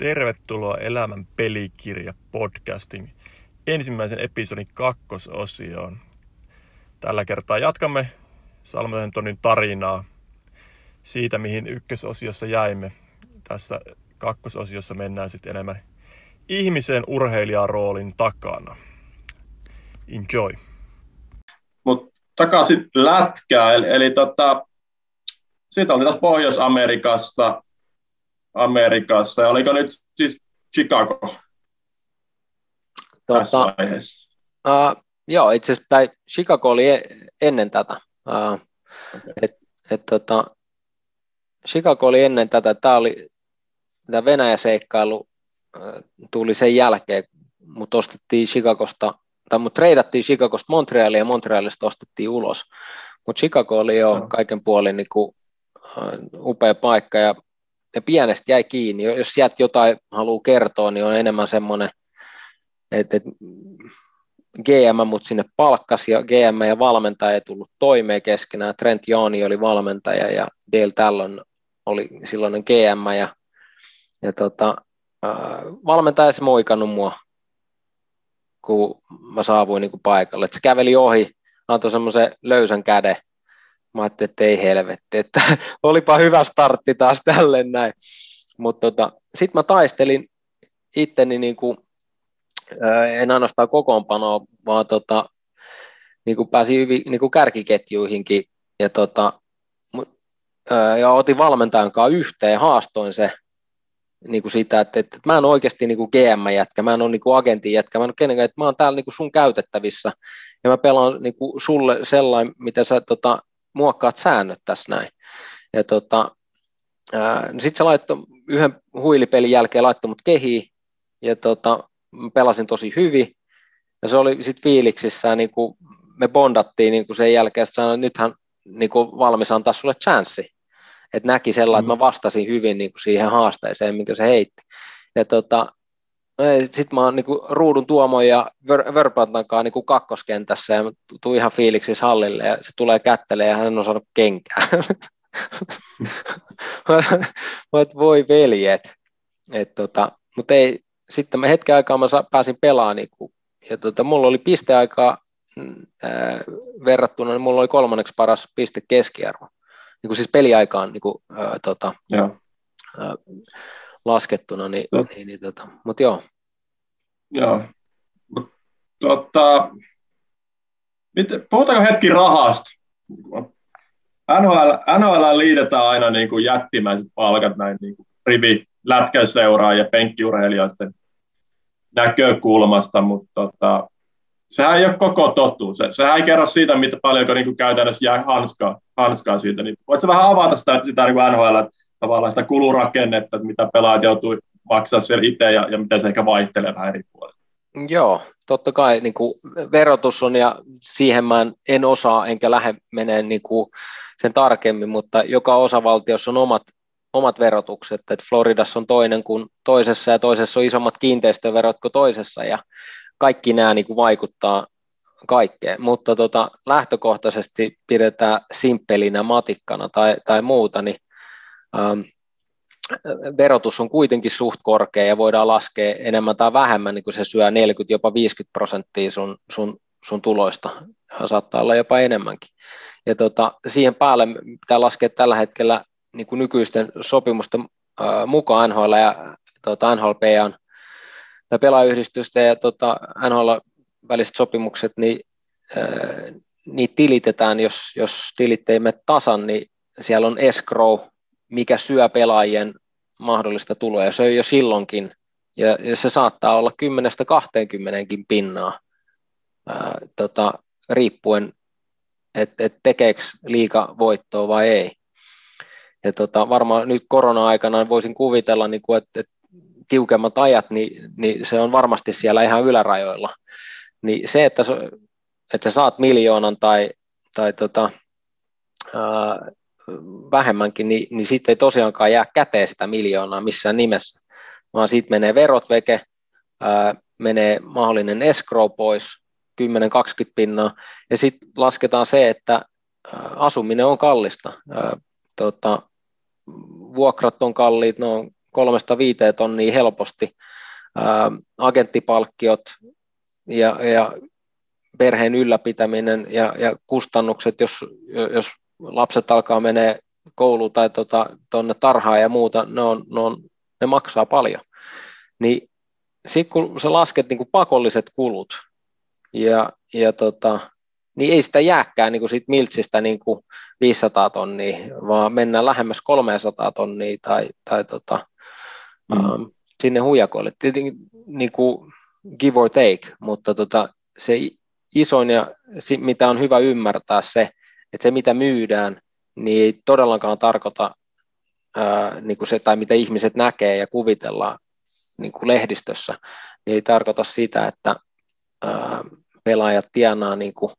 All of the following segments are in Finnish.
Tervetuloa Elämän pelikirja podcastin ensimmäisen episodin kakkososioon. Tällä kertaa jatkamme Salmeten Tonin tarinaa siitä, mihin ykkösosiossa jäimme. Tässä kakkososiossa mennään sitten enemmän ihmisen urheilijan roolin takana. Enjoy. Mutta takaisin lätkää, eli, eli tota, siitä oli taas Pohjois-Amerikasta, Amerikassa, ja oliko nyt siis Chicago tota, tässä vaiheessa? Uh, joo, itse asiassa Chicago oli e- ennen tätä. Uh, okay. et, et, tota, Chicago oli ennen tätä. Tämä oli tämä Venäjä-seikkailu uh, tuli sen jälkeen, mutta ostettiin Chicagosta, tai mut treidattiin Chicagosta Montrealia ja Montrealista ostettiin ulos. Mutta Chicago oli jo no. kaiken puolin niin kuin, uh, upea paikka ja ja pienestä jäi kiinni. Jos sieltä jotain haluaa kertoa, niin on enemmän semmoinen, että, GM mut sinne palkkasi ja GM ja valmentaja ei tullut toimeen keskenään. Trent Jaani oli valmentaja ja Dale Tallon oli silloinen GM ja, ja tota, valmentaja se moikannut mua, kun mä saavuin niin kuin paikalle. Et se käveli ohi, antoi semmoisen löysän käden Mä ajattelin, että ei helvetti, että olipa hyvä startti taas tälle näin. Mutta tota, sitten mä taistelin itteni niin kuin, en ainoastaan kokoonpanoa, vaan tota, niin kuin pääsin hyvin niin kuin kärkiketjuihinkin ja, tota, ja otin valmentajan kanssa yhteen, haastoin se niin kuin sitä, että, että mä en oikeasti niin kuin GM-jätkä, mä en ole niin kuin agentin jätkä, mä en ole kenenkään, että mä oon täällä niin kuin sun käytettävissä ja mä pelaan niin kuin sulle sellainen, mitä sä tota, muokkaat säännöt tässä näin. Ja tota, no sitten se laittoi yhden huilipelin jälkeen laittoi mut kehiin, ja tota, pelasin tosi hyvin, ja se oli sitten fiiliksissä, niin kuin me bondattiin niin kuin sen jälkeen, että sanoi, että nythän niin kuin valmis antaa sulle chanssi. Että näki sellainen, mm. että mä vastasin hyvin niin kuin siihen haasteeseen, minkä se heitti. Ja tota, sitten mä oon niinku ruudun Tuomon ja Vörpantan kanssa niinku kakkoskentässä ja tuun ihan fiiliksissä hallille ja se tulee kättelee ja hän on saanut kenkää. mä et, voi veljet. Et tota, mutta ei, sitten mä hetken aikaa mä pääsin pelaamaan niinku, ja tota, mulla oli pisteaikaa ää, verrattuna, niin mulla oli kolmanneksi paras piste keskiarvo. Niin siis peliaikaan niin kuin, ää, tota. Ää, laskettuna, niin, Tot... niin, niin tota, mutta joo. Joo. Mut, tota, miten, puhutaanko hetki rahasta? NHL, NHL liitetään aina niin kuin jättimäiset palkat näin niin kuin rivi lätkäseuraa ja penkkiurheilijoiden näkökulmasta, mutta tota, sehän ei ole koko totuus. Se, sehän ei kerro siitä, mitä paljonko niin kuin käytännössä jää hanskaa, hanskaa siitä. Niin voitko vähän avata sitä, sitä niin NHL, tavallaan sitä kulurakennetta, mitä pelaajat joutuu maksaa siellä itse ja, ja miten se ehkä vaihtelee vähän eri puolilla. Joo, totta kai niin kuin verotus on ja siihen mä en, osaa enkä lähde menee niin kuin sen tarkemmin, mutta joka osavaltiossa on omat, omat verotukset, että Floridassa on toinen kuin toisessa ja toisessa on isommat kiinteistöverot kuin toisessa ja kaikki nämä niin kuin vaikuttaa kaikkeen, mutta tota, lähtökohtaisesti pidetään simppelinä matikkana tai, tai muuta, niin verotus on kuitenkin suht korkea ja voidaan laskea enemmän tai vähemmän, niin kuin se syö 40, jopa 50 prosenttia sun, sun, sun tuloista, ja saattaa olla jopa enemmänkin. Ja tota, siihen päälle pitää laskea tällä hetkellä niin kuin nykyisten sopimusten mukaan NHL ja tota, NHLP on tai pelaajayhdistysten ja tota, NHL väliset sopimukset, niin äh, niitä tilitetään, jos, jos tilit ei mene tasan, niin siellä on escrow, mikä syö pelaajien mahdollista tuloa, ja se on jo silloinkin, ja, ja se saattaa olla 10-20 pinnaa, ää, tota, riippuen, että et tekeekö liika voittoa vai ei. Ja tota, varmaan nyt korona-aikana voisin kuvitella, niin kuin, että, että tiukemmat ajat, niin, niin se on varmasti siellä ihan ylärajoilla. Niin se, että, että sä saat miljoonan tai, tai tota, ää, vähemmänkin, niin, niin sitten ei tosiaankaan jää käteen sitä miljoonaa missään nimessä, vaan siitä menee verot veke, ää, menee mahdollinen escrow pois, 10-20 pinnaa, ja sitten lasketaan se, että asuminen on kallista. Ää, tota, vuokrat on kalliit, ne on kolmesta viiteen tonnia helposti, ää, agenttipalkkiot ja, ja perheen ylläpitäminen ja, ja kustannukset, jos, jos lapset alkaa menee kouluun tai tuonne tota, tarhaan ja muuta, ne, on, ne, on, ne maksaa paljon. Niin sitten kun sä lasket niin kuin pakolliset kulut, ja, ja tota, niin ei sitä jääkään niin kuin siitä miltsistä niin kuin 500 tonnia, vaan mennään lähemmäs 300 tonnia tai, tai tota, mm. um, sinne huijakoille. Tietenkin niin kuin give or take, mutta tota, se isoin ja mitä on hyvä ymmärtää se, että se mitä myydään, niin ei todellakaan tarkoita ää, niin kuin se, tai mitä ihmiset näkee ja kuvitellaan niin kuin lehdistössä, niin ei tarkoita sitä, että ää, pelaajat tienaa niin kuin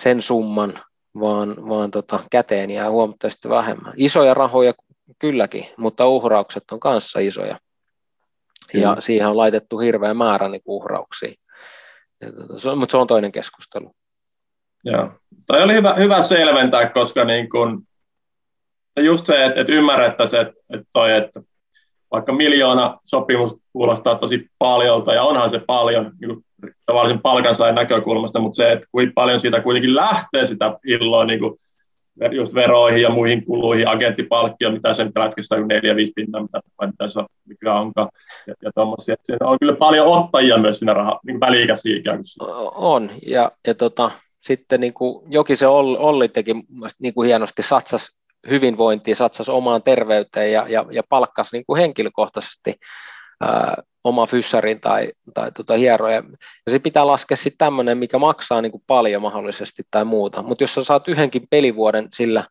sen summan, vaan, vaan tota, käteen jää huomattavasti vähemmän. Isoja rahoja kylläkin, mutta uhraukset on kanssa isoja. Kyllä. Ja siihen on laitettu hirveä määrä niin uhrauksia. Tota, se mutta se on toinen keskustelu. Joo. Oli hyvä, hyvä selventää, koska niin kun, just se, että, että ymmärrettäisiin, että, että, toi, että vaikka miljoona sopimus kuulostaa tosi paljolta, ja onhan se paljon niin kuin tavallisen palkansaajan näkökulmasta, mutta se, että kuinka paljon siitä kuitenkin lähtee sitä illoa niin just veroihin ja muihin kuluihin, agenttipalkkio, mitä se nyt lätkästä on 4-5 pinnaa, mitä, mitä se on, mikä onkaan, ja, ja tuommoisia. Siinä on kyllä paljon ottajia myös siinä raha, niin välikäsiä ikään kuin. On, ja, ja tota, sitten niin kuin Jokisen Olli, Olli teki niin kuin hienosti satsas hyvinvointiin, satsas omaan terveyteen ja, ja, ja palkkas niin kuin henkilökohtaisesti ää, oma fyssarin tai, tai tota hieroja. Ja se pitää laskea sitten tämmöinen, mikä maksaa niin kuin paljon mahdollisesti tai muuta. Mutta jos sä saat yhdenkin pelivuoden sillä,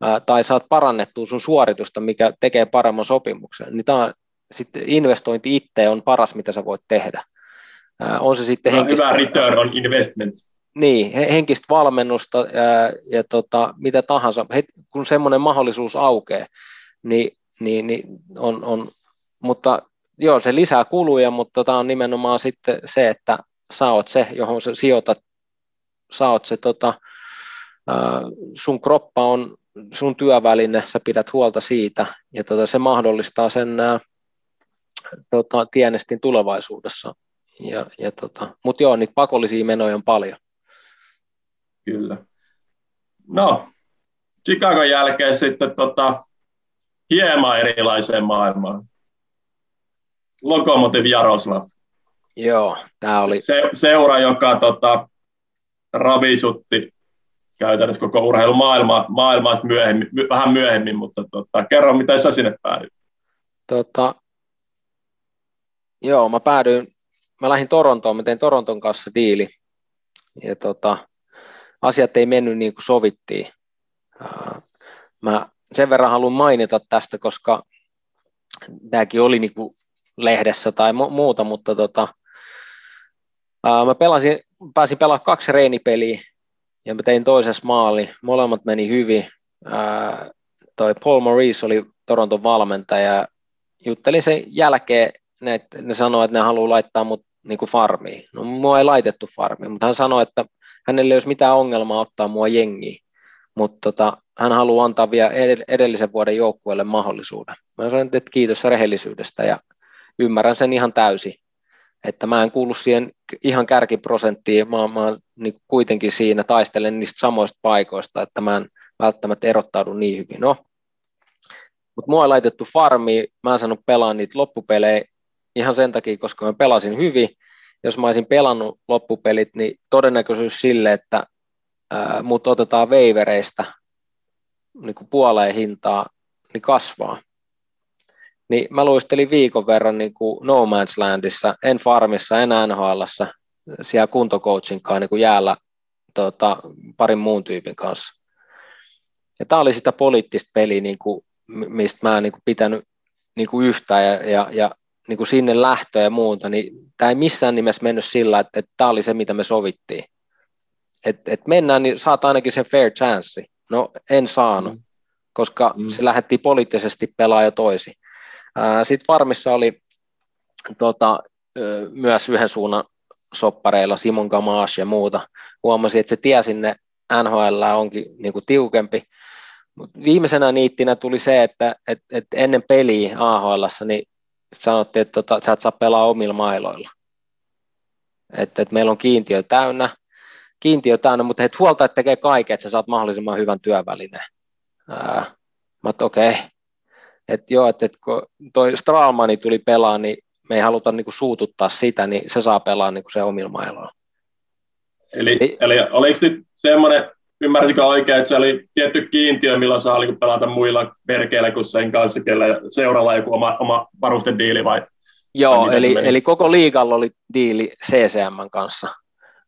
ää, tai saat parannettua sun suoritusta, mikä tekee paremman sopimuksen, niin tämä sitten investointi itse on paras, mitä sä voit tehdä. Ää, on se sitten no, henkistä, hyvä return on investment. Niin, henkistä valmennusta ää, ja tota, mitä tahansa. He, kun semmoinen mahdollisuus aukeaa, niin, niin, niin on, on, mutta joo, se lisää kuluja, mutta tämä on nimenomaan sitten se, että sä oot se, johon sä sijoitat, sä oot se tota, sun kroppa on sun työväline, sä pidät huolta siitä, ja tota, se mahdollistaa sen tota, tienestin tulevaisuudessa. Ja, ja tota, Mutta joo, niitä pakollisia menoja on paljon. Kyllä. No, Chicagon jälkeen sitten tota, hieman erilaiseen maailmaan. Lokomotiv Jaroslav. Joo, tämä oli... Se, seura, joka tota, ravisutti käytännössä koko urheilumaailmaa maailmaa myöhemmin, vähän myöhemmin, mutta tota, kerro, mitä sä sinne päädyit? Tota, joo, mä päädyin, mä lähdin Torontoon, mä tein Toronton kanssa diili, ja tota, asiat ei mennyt niin kuin sovittiin. Mä sen verran haluan mainita tästä, koska tämäkin oli niin kuin lehdessä tai mu- muuta, mutta tota, mä pelasin, pääsin pelaamaan kaksi reinipeliä ja mä tein toisessa maali. Molemmat meni hyvin. Toi Paul Maurice oli Toronton valmentaja. Juttelin sen jälkeen, ne, ne sanoi, että ne haluaa laittaa mut niin kuin farmiin. No mua ei laitettu farmiin, mutta hän sanoi, että hänelle ei olisi mitään ongelmaa ottaa mua jengiin, mutta tota, hän haluaa antaa vielä edellisen vuoden joukkueelle mahdollisuuden. Mä sanoin, että kiitos rehellisyydestä ja ymmärrän sen ihan täysin, että mä en kuulu siihen ihan kärkiprosenttiin, mä, mä niin kuitenkin siinä taistelen niistä samoista paikoista, että mä en välttämättä erottaudu niin hyvin. No, mutta mua ei laitettu farmiin, mä en saanut pelaa niitä loppupelejä ihan sen takia, koska mä pelasin hyvin. Jos mä olisin pelannut loppupelit, niin todennäköisyys sille, että ää, mut otetaan veivereistä niin puoleen hintaa, niin kasvaa niin mä luistelin viikon verran niin kuin No Man's Landissa, en farmissa, en nhl siellä kuntocoachin kanssa niin kuin jäällä tota, parin muun tyypin kanssa. Ja tämä oli sitä poliittista peliä, niin kuin, mistä mä en niin kuin, pitänyt niin kuin yhtään ja, ja, ja niin kuin sinne lähtöä ja muuta, niin tämä ei missään nimessä mennyt sillä, että, että tämä oli se, mitä me sovittiin. Että et mennään, niin saat ainakin se fair chance. No en saanut, mm. koska mm. se lähdettiin poliittisesti pelaa jo toisin. Sitten Farmissa oli tota, myös yhden suunnan soppareilla Simon Gamache ja muuta. Huomasin, että se tie sinne NHL onkin niin kuin tiukempi, Mut viimeisenä niittinä tuli se, että et, et ennen peliä AHL, niin sanottiin, että tota, sä et saa pelaa omilla mailoilla. Että et meillä on kiintiö täynnä, kiintiö täynnä, mutta he huolta, että tekee kaiken, että sä saat mahdollisimman hyvän työvälineen. Ää, mä okei, okay. että joo, että et kun toi Stralmani tuli pelaa, niin me ei haluta niinku suututtaa sitä, niin se saa pelaa niinku se omilla mailoilla. Eli, eli, eli oliko nyt semmoinen, ymmärsikö oikein, että se oli tietty kiintiö, milloin saa niinku pelata muilla merkeillä kuin sen kanssa, kellä seuralla joku oma, oma varustediili vai? Joo, vai eli, eli koko liigalla oli diili CCM kanssa.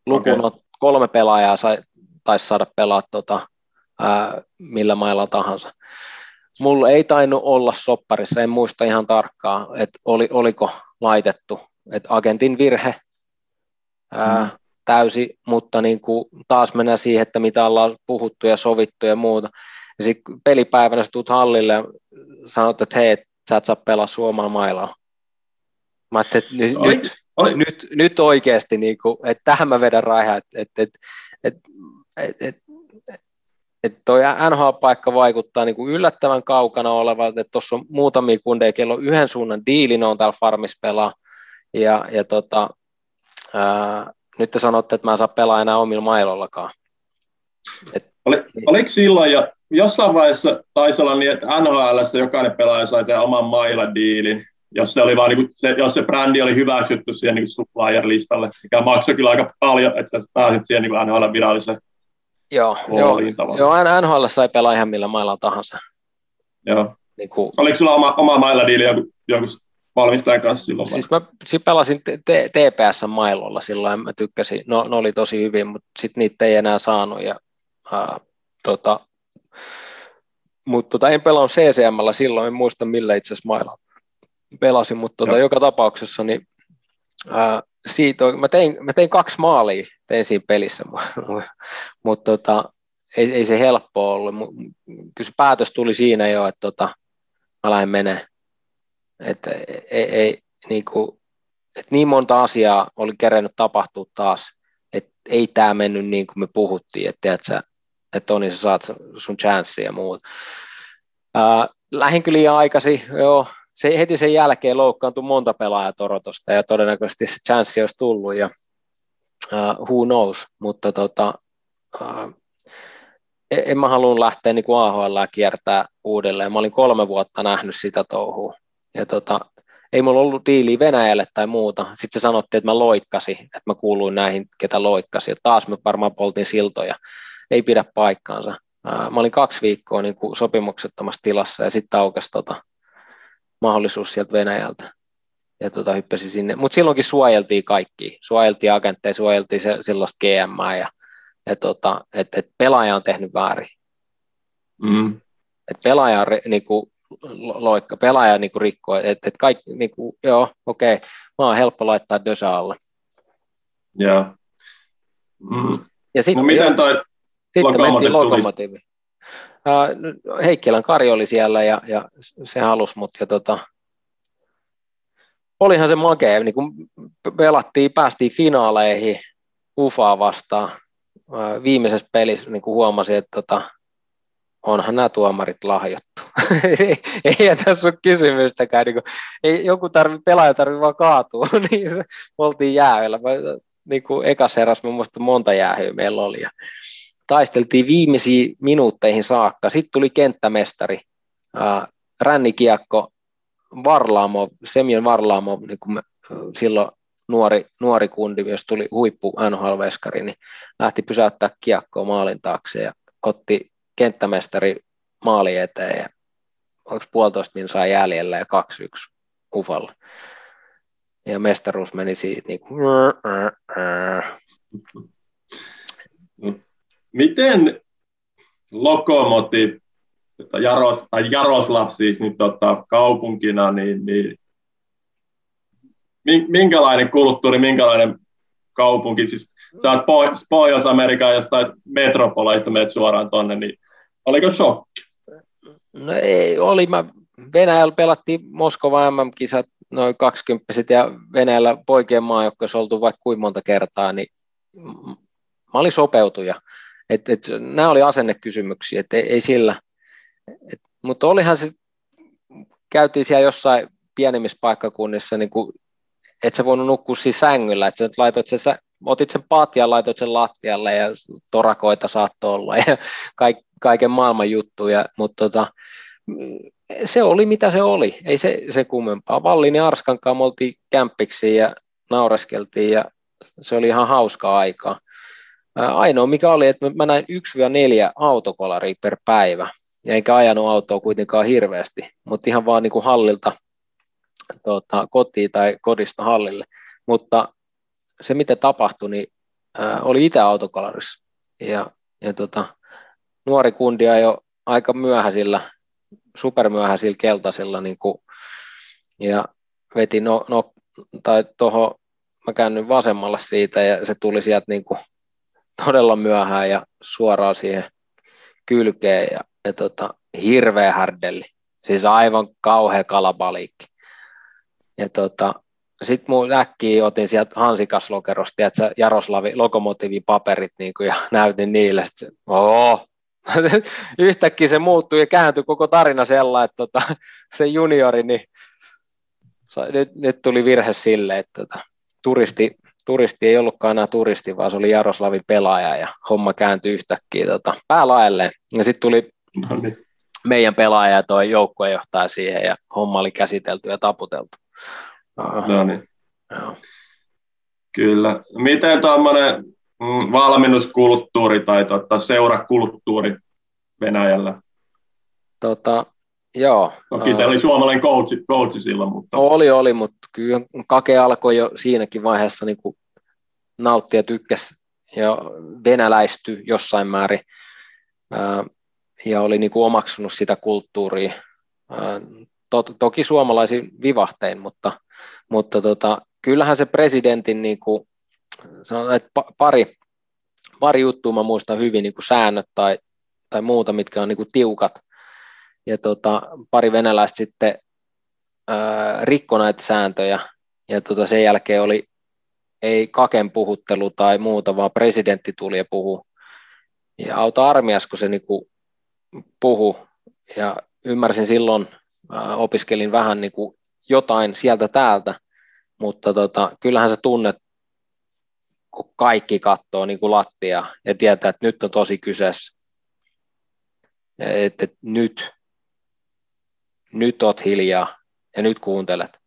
Lukun okay. kolme pelaajaa sai, taisi saada pelaa tota, ää, millä mailla tahansa. Mulla ei tainnut olla sopparissa, en muista ihan tarkkaan, että oli, oliko laitettu, että agentin virhe ää, mm. Täysi, mutta niin kuin taas mennään siihen, että mitä ollaan puhuttu ja sovittu ja muuta. Ja sitten pelipäivänä sä tuut hallille ja sanot, että hei, sä et saa pelaa suomalla mailalla. Mä ajattelin, että nyt, oli, nyt, nyt, nyt oikeasti, niin kuin, että tähän mä vedän rahaa, että, että, että, että, että, että että toi NHL-paikka vaikuttaa niin kuin yllättävän kaukana olevalta, että tuossa on muutamia kundeja, kello on yhden suunnan diilin on täällä farmis pelaa, ja, ja tota, ää, nyt te sanotte, että mä en saa pelaa enää omilla mailollakaan. Et, Oli, oliko silloin jo, jossain vaiheessa taisi olla niin, että NHL jokainen pelaaja sai tehdä oman mailadiilin, jos se, oli vaan, niin kuin, se, jos se brändi oli hyväksytty siihen niin supplier-listalle, mikä maksoi kyllä aika paljon, että sä pääsit siihen niin NHL viralliseen Joo, joo, joo NHL sai pelaa ihan millä mailla tahansa. Joo. Niin kuin, Oliko sulla oma, oma mailla diili joku, joku valmistajan kanssa silloin? Siis mä siis pelasin TPS-mailolla silloin, mä tykkäsin, no, ne oli tosi hyvin, mutta sitten niitä ei enää saanut. Ja, ää, tota, mutta tota, en pelannut CCMllä silloin, en muista millä itse asiassa mailla pelasin, mutta tota, joka tapauksessa niin, ää, siitä, mä, tein, mä tein kaksi maalia tein siinä pelissä, mutta tota, ei, ei, se helppo ollut. Kyllä se päätös tuli siinä jo, että tota, mä lähden menee. Että ei, ei, niin, kuin, että niin monta asiaa oli kerennyt tapahtua taas, että ei tämä mennyt niin kuin me puhuttiin, että tiedät sä, että Toni, sä saat sun chanssia ja muuta. Ää, lähin kyllä liian aikaisin, joo, se, heti sen jälkeen loukkaantui monta pelaajaa Torotosta ja todennäköisesti se chanssi olisi tullut ja uh, who knows, mutta tota, uh, en mä halua lähteä niin AHL kiertää uudelleen. Mä olin kolme vuotta nähnyt sitä touhua. Ja tota, ei mulla ollut diiliä Venäjälle tai muuta. Sitten se sanottiin, että mä loikkasin, että mä kuuluin näihin, ketä loikkasi. Ja taas me varmaan poltin siltoja. Ei pidä paikkaansa. Mä olin kaksi viikkoa niin kuin sopimuksettomassa tilassa ja sitten aukesi tota, mahdollisuus sieltä Venäjältä ja tota, hyppäsi sinne. Mutta silloinkin suojeltiin kaikki. Suojeltiin agentteja, suojeltiin se, sellaista GM ja, ja tota, että et pelaaja on tehnyt väärin. Mm. Et pelaaja, niinku, loikka, pelaaja niinku rikkoo, että et kaikki, niinku, joo, okei, okay, mä oon helppo laittaa Dösa alle. Joo. Mm. Ja sit, no miten toi sitten mentiin lokomotiiviin. Uh, Heikkilän Kari oli siellä ja, ja se halusi mut ja tota, olihan se makea, niin kun pelattiin, päästiin finaaleihin UFAa vastaan. Viimeisessä pelissä niin huomasin, että tota, onhan nämä tuomarit lahjottu. ei tässä ole kysymystäkään. Niin kuin, ei, joku tarvi, pelaaja tarvii vaan kaatua, niin se, me oltiin jäähyllä. Niin kuin ekas heräs, muista monta jäähyä meillä oli. Ja taisteltiin viimeisiin minuutteihin saakka. Sitten tuli kenttämestari, äh, rännikiekko, Varlaamo, Semjon Varlaamo, niin kuin me, silloin nuori, nuori kundi, jos tuli huippu NHL-veskari, niin lähti pysäyttää kiekkoa maalin taakse ja otti kenttämestari maali eteen ja onko puolitoista minsaa jäljellä ja 2-1 ufalla. Ja mestaruus meni siitä niin kuin, Miten Lokomotiv Jaros, tai Jaroslav siis niin tota, kaupunkina, niin, niin minkälainen kulttuuri, minkälainen kaupunki, siis sä oot Pohjois-Amerikan jostain metropoleista menet suoraan tonne, niin oliko shokki? No ei, oli. Mä Venäjällä pelattiin Moskova MM-kisat noin 20 ja Venäjällä poikien maajoukkoissa oltu vaikka kuinka monta kertaa, niin mä olin sopeutuja. Et, et, nämä oli asennekysymyksiä, että ei, ei sillä – mutta olihan se, käytiin siellä jossain pienemmissä paikkakunnissa, niin kuin, et sä voinut nukkua siinä sängyllä, että sä nyt laitoit sen, otit sen patjan, laitoit sen lattialle ja torakoita saattoi olla ja kaik, kaiken maailman juttuja, mutta tota, se oli mitä se oli, ei se, se kummempaa. Vallin ja Arskan kanssa me oltiin kämppiksi ja naureskeltiin ja se oli ihan hauskaa aikaa. Ainoa mikä oli, että mä näin 1-4 autokolaria per päivä, eikä ajanut autoa kuitenkaan hirveästi, mutta ihan vaan niin kuin hallilta tota, kotiin tai kodista hallille. Mutta se, mitä tapahtui, niin ää, oli itse autokolarissa. Ja, ja tota, nuori kundia jo aika myöhäisillä, supermyöhäisillä keltaisilla, niin kuin, ja veti no, no tai tuohon, mä käännyin vasemmalle siitä, ja se tuli sieltä niin kuin, todella myöhään ja suoraan siihen kylkeen, ja, ja tota, hirveä härdelli. Siis aivan kauhea kalabaliikki. Ja tota, sitten mun äkkiä otin sieltä hansikaslokerosta, että Jaroslavi lokomotiivipaperit niin kuin, ja näytin niille, että yhtäkkiä se muuttui ja kääntyi koko tarina sellainen, että tota, se juniori, niin nyt, nyt tuli virhe sille, että tota, turisti, turisti ei ollutkaan enää turisti, vaan se oli Jaroslavin pelaaja ja homma kääntyi yhtäkkiä tota, päälaelleen. Ja sitten tuli no niin. meidän pelaaja ja toi joukkuejohtaja siihen ja homma oli käsitelty ja taputeltu. No niin. Kyllä. Miten tuommoinen mm, valmennuskulttuuri tai tota, seurakulttuuri Venäjällä? Tota, joo. Toki teillä oli suomalainen coach, coach silloin, mutta... Oli, oli, mutta kyllä Kake alkoi jo siinäkin vaiheessa niin kuin nauttia, tykkäs ja venäläisty jossain määrin ja oli niin kuin omaksunut sitä kulttuuria. To, toki suomalaisin vivahtein, mutta mutta tota, kyllähän se presidentin, niin kuin, sanon, että pari, pari juttua mä muistan hyvin, niin kuin säännöt tai, tai muuta, mitkä on niin kuin tiukat. Ja tota, pari venäläistä sitten ää, rikko näitä sääntöjä. Ja tota, sen jälkeen oli ei kaken puhuttelu tai muuta, vaan presidentti tuli ja puhu. Ja auta armias, kun se niin kuin puhu. Ja ymmärsin silloin, ää, opiskelin vähän niin kuin jotain sieltä täältä, mutta tota, kyllähän sä tunnet, kun kaikki katsoo niin kuin lattia ja tietää, että nyt on tosi kyseessä. Että et nyt, nyt oot hiljaa ja nyt kuuntelet.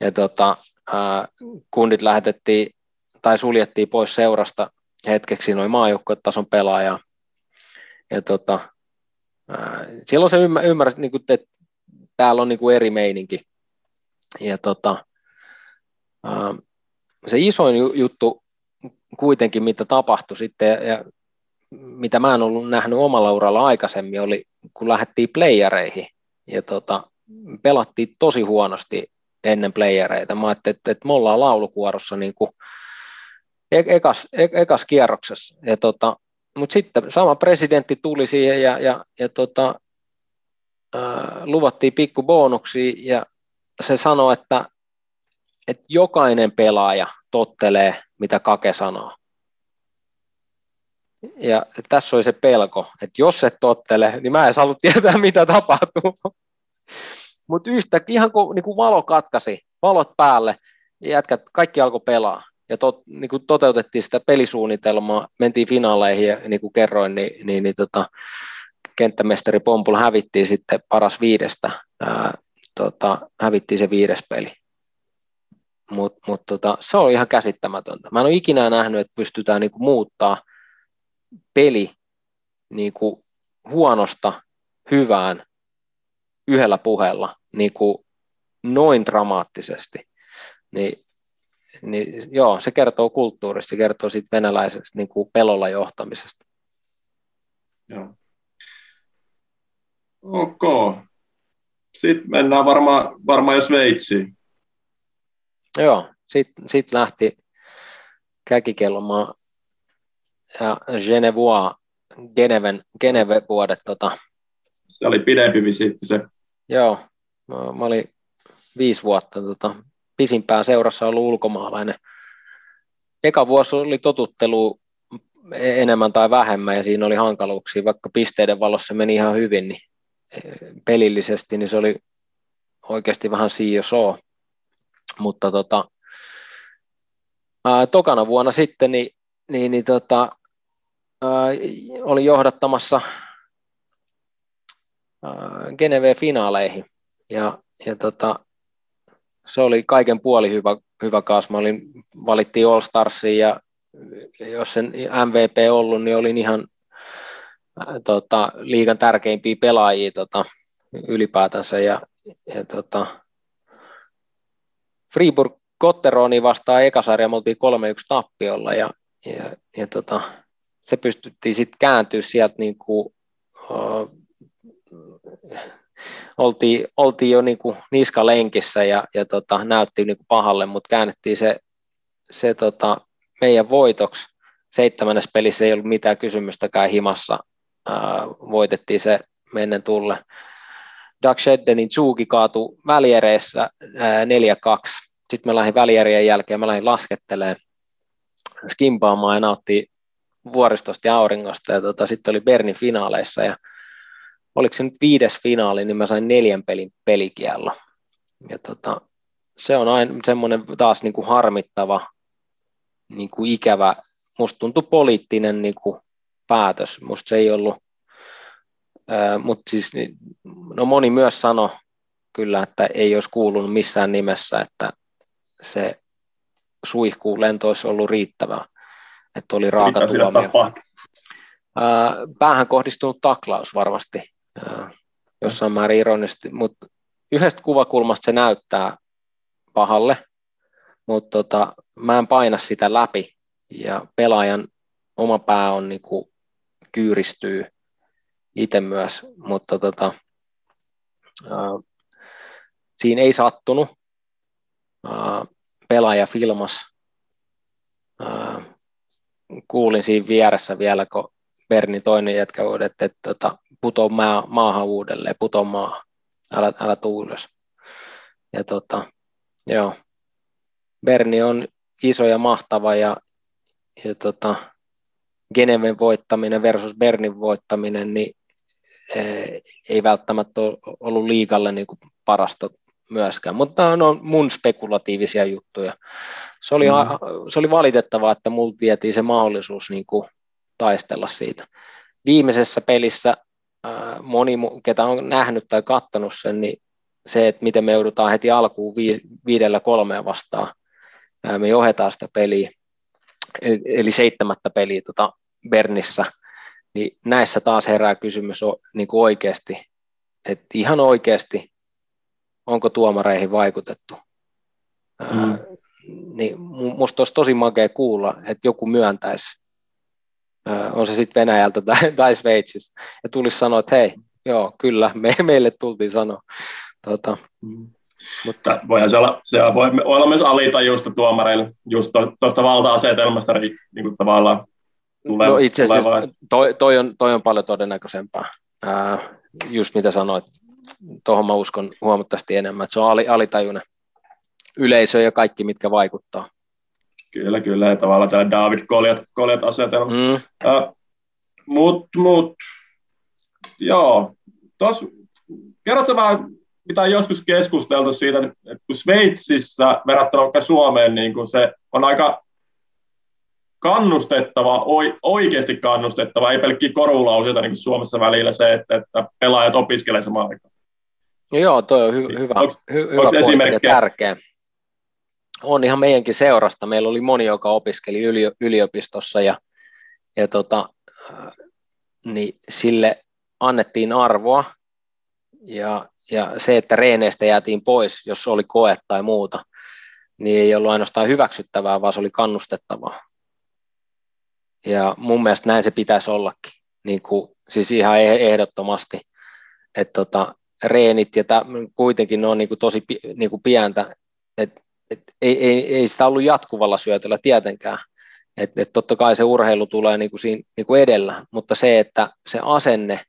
Ja tota, ää, kundit lähetettiin tai suljettiin pois seurasta hetkeksi noin maajoukkuetason pelaajaa. Ja tota, silloin se ymmär, ymmärrät, niin kuin, että täällä on niin kuin eri meininki. Ja tota, se isoin juttu kuitenkin, mitä tapahtui sitten, ja mitä mä en ollut nähnyt omalla uralla aikaisemmin, oli kun lähdettiin playereihin, ja tota, pelattiin tosi huonosti ennen playereita. Mä ajattelin, että, että me ollaan laulukuorossa niin kuin e-, ekas, e-, ekas kierroksessa. Ja tota, mutta sitten sama presidentti tuli siihen ja, ja, ja tota, ää, luvattiin pikku bonuksia ja se sanoi, että että jokainen pelaaja tottelee, mitä Kake sanoo. Ja tässä oli se pelko, että jos et tottele, niin mä en halua tietää, mitä tapahtuu. Mutta yhtäkkiä ihan kun niin kuin valo katkasi, valot päälle, ja jätkät, kaikki alkoi pelaa. Ja tot, niin kuin toteutettiin sitä pelisuunnitelmaa, mentiin finaaleihin ja niin kuin kerroin, niin, niin, niin tota, kenttämestari Pompul hävittiin sitten paras viidestä. Ää, tota, hävittiin se viides peli mutta mut tota, se on ihan käsittämätöntä. Mä en ole ikinä nähnyt, että pystytään niinku muuttaa peli niinku huonosta hyvään yhdellä puheella niinku noin dramaattisesti. Niin, niin joo, se kertoo kulttuurista, se kertoo siitä venäläisestä niin kuin pelolla johtamisesta. Joo. Ok. Sitten mennään varmaan varmaan jo Sveitsiin. Joo, sitten sit lähti käkikelmaa ja Genevois, Geneven, Geneve vuodet. Tota. Se oli pidempi visiitti se. Joo, mä, mä olin viisi vuotta tota, pisimpään seurassa ollut ulkomaalainen. Eka vuosi oli totuttelu enemmän tai vähemmän ja siinä oli hankaluuksia, vaikka pisteiden valossa meni ihan hyvin, niin pelillisesti, niin se oli oikeasti vähän so. Mutta tota, ää, tokana vuonna sitten niin, niin, niin tota, ää, olin johdattamassa Geneve-finaaleihin ja, ja tota, se oli kaiken puoli hyvä, hyvä kaas. Mä olin, valittiin All Starsiin ja jos sen MVP ollut, niin olin ihan tota, liigan tärkeimpiä pelaajia tota, ylipäätänsä. Ja, ja tota, Fribourg Kotteroni vastaan ekasarja, me oltiin 3-1 tappiolla ja, ja, ja tota, se pystyttiin sitten kääntyä sieltä niin kuin, uh, oltiin, oltiin jo niin kuin niskalenkissä ja, ja tota, näytti niin kuin pahalle, mutta käännettiin se, se tota, meidän voitoksi. Seitsemännes pelissä ei ollut mitään kysymystäkään himassa. Ää, voitettiin se mennen tulle. Doug Sheddenin Zuki kaatui väliereissä 4-2. Sitten mä lähdin välierien jälkeen, mä lähdin laskettelemaan, skimpaamaan ja nauttiin vuoristosta ja auringosta. Ja tota, sitten oli Bernin finaaleissa ja oliko se nyt viides finaali, niin mä sain neljän pelin pelikiello. Ja tota, se on aina semmoinen taas niin kuin harmittava, niin kuin ikävä, musta tuntui poliittinen niin kuin päätös, musta se ei ollut, mutta siis no moni myös sanoi kyllä, että ei olisi kuulunut missään nimessä, että se suihku lento olisi ollut riittävää, että oli raaka tuomio. Päähän kohdistunut taklaus varmasti jossain määrin ironisesti, mutta yhdestä kuvakulmasta se näyttää pahalle, mutta tota, mä en paina sitä läpi ja pelaajan oma pää on niinku kyyristyy itse myös, mutta tota, ää, siinä ei sattunut. Ää, pelaaja filmas. Ää, kuulin siinä vieressä vielä, kun Berni toinen jätkä että, että, tota, puto maa, maahan uudelleen, puto maahan, älä, älä tuu ylös. Ja tota, joo, Berni on iso ja mahtava ja, ja tota, Geneven voittaminen versus Bernin voittaminen, niin ei välttämättä ole ollut liikalle niin kuin parasta myöskään, mutta ne on mun spekulatiivisia juttuja. Se oli, mm. se oli valitettavaa, että multa vietiin se mahdollisuus niin kuin taistella siitä. Viimeisessä pelissä moni, ketä on nähnyt tai kattanut sen, niin se, että miten me joudutaan heti alkuun viidellä kolmea vastaan, me johdetaan sitä peliä, eli seitsemättä peliä tota Bernissä, niin näissä taas herää kysymys niin kuin oikeasti, että ihan oikeasti, onko tuomareihin vaikutettu. Mm. niin musta olisi tosi makea kuulla, että joku myöntäisi, on se sitten Venäjältä tai, tai Sveitsistä, ja tulisi sanoa, että hei, joo, kyllä, me, meille tultiin sanoa. Tuota, mm. Mutta voihan se olla, se voi olla myös alitajuusta tuomareille, just tuosta valta-asetelmasta niin kuin tavallaan tulee, no itse asiassa toi, toi, on, toi on paljon todennäköisempää, Ää, just mitä sanoit, tuohon mä uskon huomattavasti enemmän, että se on alitajuinen yleisö ja kaikki, mitkä vaikuttaa. Kyllä, kyllä, ja tavallaan tämä David Goliat, asetelma. Mm. Uh, mut, mut, joo, tos, kerrotko vähän, mitä joskus keskusteltu siitä, että kun Sveitsissä verrattuna vaikka Suomeen, niin kun se on aika kannustettava, oikeasti kannustettava, ei pelkkiä korulauseita niin kuin Suomessa välillä se, että, että pelaajat opiskelevat samaan aikaan. Joo, toi on hy- hyvä, onks, hy- hyvä pointti ja tärkeä on ihan meidänkin seurasta. Meillä oli moni, joka opiskeli yliopistossa ja, ja tota, niin sille annettiin arvoa ja, ja se, että reeneistä jäätiin pois, jos oli koe tai muuta, niin ei ollut ainoastaan hyväksyttävää, vaan se oli kannustettavaa. Ja mun mielestä näin se pitäisi ollakin, niin kuin, siis ihan e-, ehdottomasti, että tota, reenit ja tä, kuitenkin ne on niin kuin tosi niin kuin pientä, että et ei, ei, ei sitä ollut jatkuvalla syötöllä tietenkään. Et, et totta kai se urheilu tulee niin kuin siinä, niin kuin edellä, mutta se, että se asenne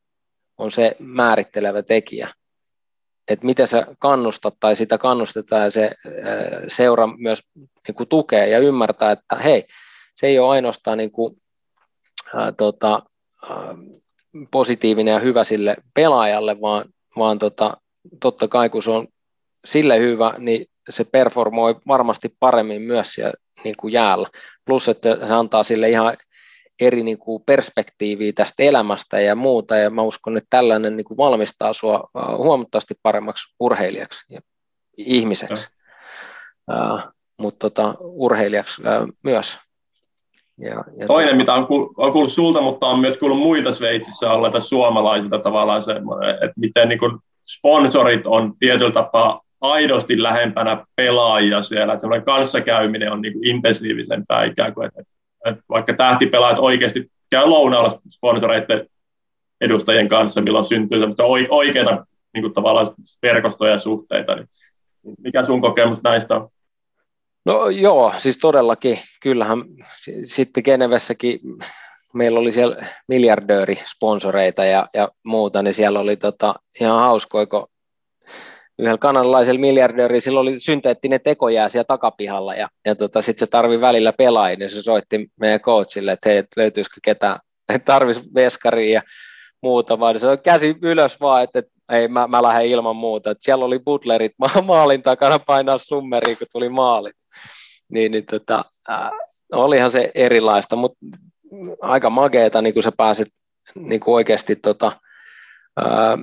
on se määrittelevä tekijä. Että miten sä kannustat tai sitä kannustetaan ja se seura myös niin kuin tukee ja ymmärtää, että hei, se ei ole ainoastaan niin kuin, ää, tota, ää, positiivinen ja hyvä sille pelaajalle, vaan, vaan tota, totta kai kun se on sille hyvä, niin se performoi varmasti paremmin myös siellä niin kuin jäällä. Plus, että se antaa sille ihan eri niin kuin perspektiiviä tästä elämästä ja muuta, ja mä uskon, että tällainen niin kuin valmistaa sua huomattavasti paremmaksi urheilijaksi ja ihmiseksi, uh, mutta tota, urheilijaksi uh, myös. Ja, ja Toinen, tota... mitä on kuullut, on kuullut sulta, mutta on myös kuullut muilta Sveitsissä olleita suomalaisilta tavallaan semmoinen, että miten niin kuin sponsorit on tietyllä tapaa aidosti lähempänä pelaajia siellä, että semmoinen kanssakäyminen on niin kuin intensiivisempää ikään kuin, että, että vaikka tähtipelaajat oikeasti käy lounaalla sponsoreiden edustajien kanssa, milloin syntyy oikeita niin kuin tavallaan verkostoja ja suhteita, niin mikä sun kokemus näistä on? No joo, siis todellakin. Kyllähän sitten Genevessäkin meillä oli siellä miljardöörisponsoreita ja, ja muuta, niin siellä oli tota, ihan hauskoa, kun yhdellä kanadalaisella miljardöörillä sillä oli synteettinen tekojää siellä takapihalla ja, ja tota, sitten se tarvi välillä pelaajia, niin se soitti meidän coachille, että hei, löytyisikö ketään, että tarvisi veskaria ja muuta, vaan se on käsi ylös vaan, että, että ei, mä, mä lähden ilman muuta. että siellä oli butlerit maalin takana painaa summeriin, kun tuli maali. Niin, niin tota, äh, olihan se erilaista, mutta aika mageeta, niin kun sä pääset niin kuin oikeasti tota, ää,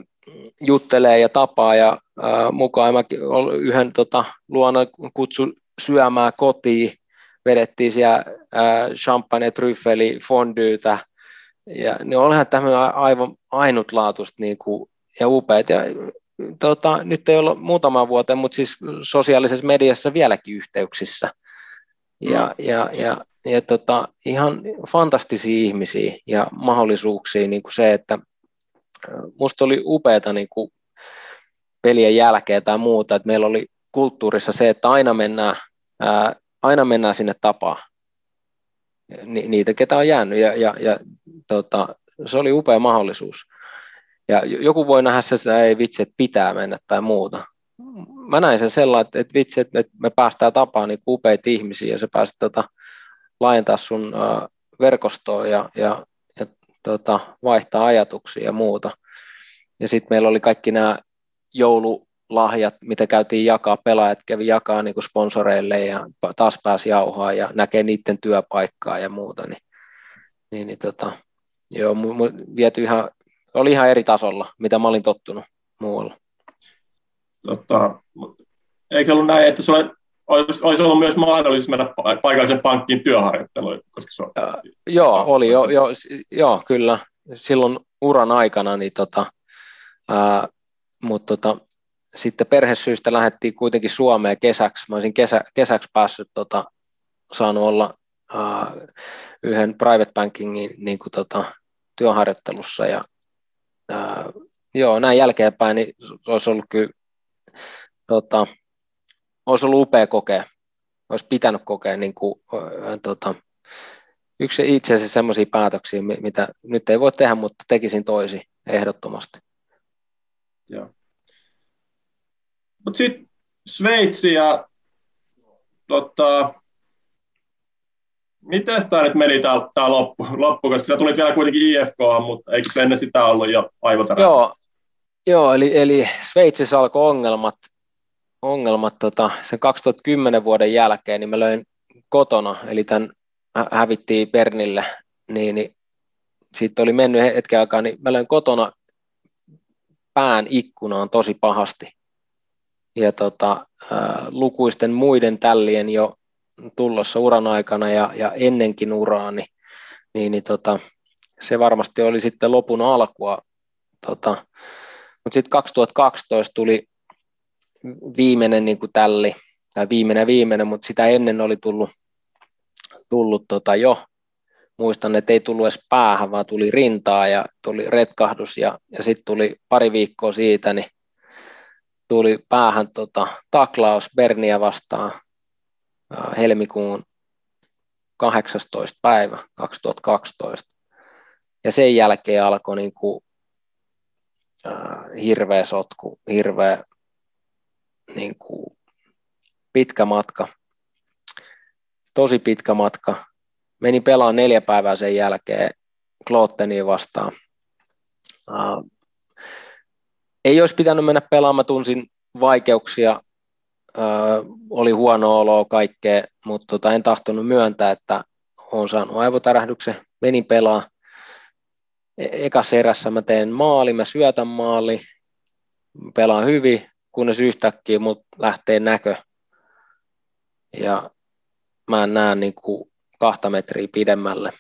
juttelee ja tapaa ja ää, mukaan mä yhden tota, luona kutsu syömään kotiin, vedettiin siellä ää, champagne, tryffeli, fondyytä, ja ne olihan tämmöinen aivan ainutlaatuista niin kuin, ja upeat. Ja, tota, nyt ei ole muutama vuoteen, mutta siis sosiaalisessa mediassa vieläkin yhteyksissä. Ja, mm. ja, ja ja tota, ihan fantastisia ihmisiä ja mahdollisuuksia, niin kuin se, että musta oli upeata niin kuin pelien jälkeen tai muuta, että meillä oli kulttuurissa se, että aina mennään, ää, aina mennään sinne tapaan Ni, niitä, ketä on jäänyt, ja, ja, ja tota, se oli upea mahdollisuus. Ja joku voi nähdä se, että ei vitsi, että pitää mennä tai muuta. Mä näin sen sellainen, että, vitsi, että me päästään tapaan niin upeita ihmisiä, ja se päästä tota, laajentaa sun verkostoa ja, ja, ja tota, vaihtaa ajatuksia ja muuta. Ja sitten meillä oli kaikki nämä joululahjat, mitä käytiin jakaa, pelaajat kävi jakaa niin sponsoreille ja taas pääsi jauhaa ja näkee niiden työpaikkaa ja muuta. Niin, niin, niin tota, joo, mu, mu, viety ihan, oli ihan eri tasolla, mitä mä olin tottunut muualla. Totta, eikö ollut näin, että sulle olisi, olisi ollut myös mahdollisuus mennä paikallisen pankkiin työharjoitteluun, koska se on... Ja, joo, oli jo, jo, joo, kyllä. Silloin uran aikana, niin tota, ää, mutta tota, sitten perhesyistä lähdettiin kuitenkin Suomeen kesäksi. Mä olisin kesä, kesäksi päässyt tota, saanut olla ää, yhden private bankingin niin kuin, tota, työharjoittelussa ja joo, näin jälkeenpäin niin olisi ollut kyllä tota, olisi ollut upea kokea, olisi pitänyt kokea niin kuin, äh, tota, yksi itse asiassa sellaisia päätöksiä, mitä nyt ei voi tehdä, mutta tekisin toisi ehdottomasti. Joo. Mutta sitten Sveitsi ja tota, miten tämä nyt meni tämä loppu, loppu, koska sä tulit vielä kuitenkin IFK, mutta eikö se ennen sitä ollut jo aivotarjaa? Joo, joo eli, eli Sveitsissä alkoi ongelmat ongelmat tota, sen 2010 vuoden jälkeen, niin mä löin kotona, eli tämän hävittiin Bernille, niin, niin siitä oli mennyt hetken aikaa, niin mä löin kotona pään ikkunaan tosi pahasti. Ja tota, lukuisten muiden tällien jo tullossa uran aikana ja, ja ennenkin uraa, niin, niin, niin tota, se varmasti oli sitten lopun alkua. Tota, mutta sitten 2012 tuli viimeinen niin kuin tälli, tai viimeinen viimeinen, mutta sitä ennen oli tullut, tullut tota jo, muistan, että ei tullut edes päähän, vaan tuli rintaa ja tuli retkahdus ja, ja sitten tuli pari viikkoa siitä, niin tuli päähän tota, taklaus Berniä vastaan helmikuun 18. päivä 2012. Ja sen jälkeen alkoi niin kuin, äh, hirveä sotku, hirveä niin kuin pitkä matka, tosi pitkä matka. Menin pelaan neljä päivää sen jälkeen Klotteniin vastaan. Uh, ei olisi pitänyt mennä pelaamaan, tunsin vaikeuksia, oli huono olo kaikkea, mutta tota, en tahtonut myöntää, että olen saanut aivotärähdyksen, menin pelaa. E- ekassa erässä mä teen maali, mä syötän maali, pelaan hyvin, kunnes yhtäkkiä mut lähtee näkö. Ja mä en näe niin kuin kahta metriä pidemmälle.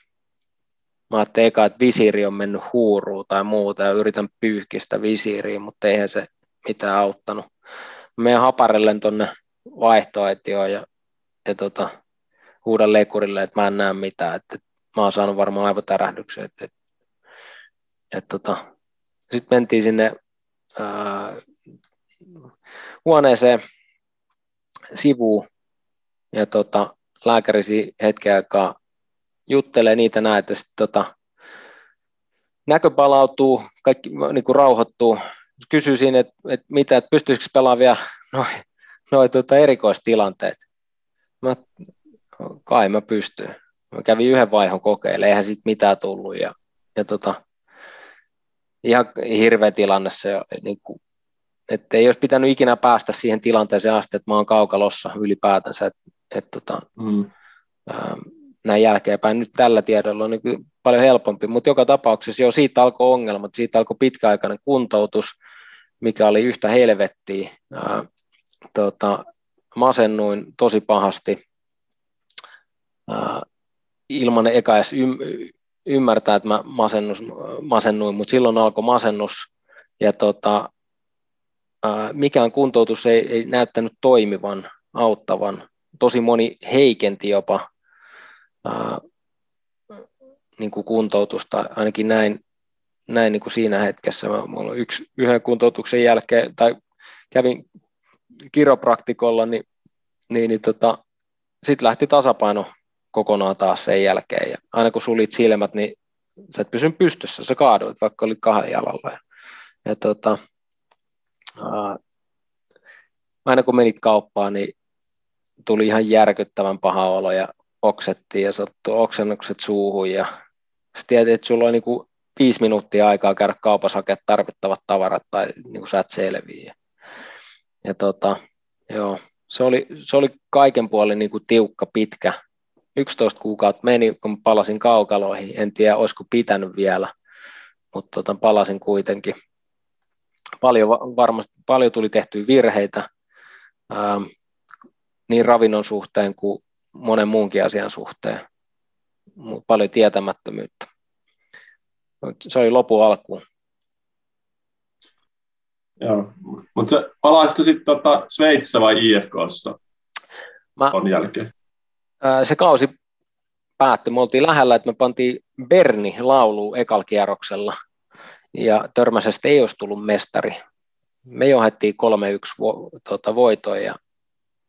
Mä ajattelin eka, että visiiri on mennyt huuruun tai muuta ja yritän pyyhkistä visiiriä, mutta eihän se mitään auttanut. Menen haparellen tuonne vaihtoehtioon ja, ja tota, huudan lekurille, että mä en näe mitään, että, mä oon saanut varmaan aivotärähdyksen. Että, että, että, tota. Sitten mentiin sinne ää, huoneeseen sivuun ja tota, lääkärisi hetken aikaa juttelee niitä näin, että sitten tota, näkö palautuu, kaikki niin kuin rauhoittuu. Kysyisin, että, että mitä, että pystyisikö pelaamaan vielä noin noi, tota, erikoistilanteet. Mä, kai mä pystyn. Mä kävin yhden vaihon kokeilemaan, eihän siitä mitään tullut. Ja, ja tota, ihan hirveä tilanne se, niin kuin, että ei olisi pitänyt ikinä päästä siihen tilanteeseen asti, että mä oon kaukalossa ylipäätänsä. Et, et, tota, mm. ää, näin jälkeenpäin. Nyt tällä tiedolla on niin paljon helpompi, mutta joka tapauksessa jo siitä alkoi ongelmat, siitä alkoi pitkäaikainen kuntoutus, mikä oli yhtä helvettiä. Ää, tota, masennuin tosi pahasti ää, ilman eka edes ym, ymmärtää, että mä masennus, masennuin, mutta silloin alkoi masennus ja tota, ää, mikään kuntoutus ei, ei näyttänyt toimivan, auttavan. Tosi moni heikenti jopa ää, niin kuin kuntoutusta, ainakin näin, näin niin kuin siinä hetkessä. Mä, mulla yksi, yhden kuntoutuksen jälkeen, tai kävin kiropraktikolla, niin, niin, niin tota, sitten lähti tasapaino kokonaan taas sen jälkeen. Ja aina kun sulit silmät, niin sä et pysyn pystyssä, sä kaaduit, vaikka oli kahden jalalla. Ja, ja tota, ää, aina kun menit kauppaan, niin tuli ihan järkyttävän paha olo ja oksettiin ja sattui oksennukset suuhun ja sitten tiedät, että sulla on niin kuin viisi minuuttia aikaa käydä kaupassa hakea tarvittavat tavarat tai niin kuin sä et selviä. Ja, tota, joo, se oli, se oli kaiken puolin niin kuin tiukka, pitkä. 11 kuukautta meni, kun palasin kaukaloihin. En tiedä, olisiko pitänyt vielä, mutta tota, palasin kuitenkin. Paljon, varmasti, paljon tuli tehtyä virheitä ähm, niin ravinnon suhteen kuin monen muunkin asian suhteen. Paljon tietämättömyyttä. Se oli lopu alkuun. Joo, mutta se palasitko sitten tota Sveitsissä vai IFKssa Mä, on jälkeen? Ää, se kausi päättyi. Me oltiin lähellä, että me pantiin Berni lauluun ekalkierroksella ja törmäisestä ei olisi tullut mestari. Me johdettiin 3-1 vo, tuota, voitoin ja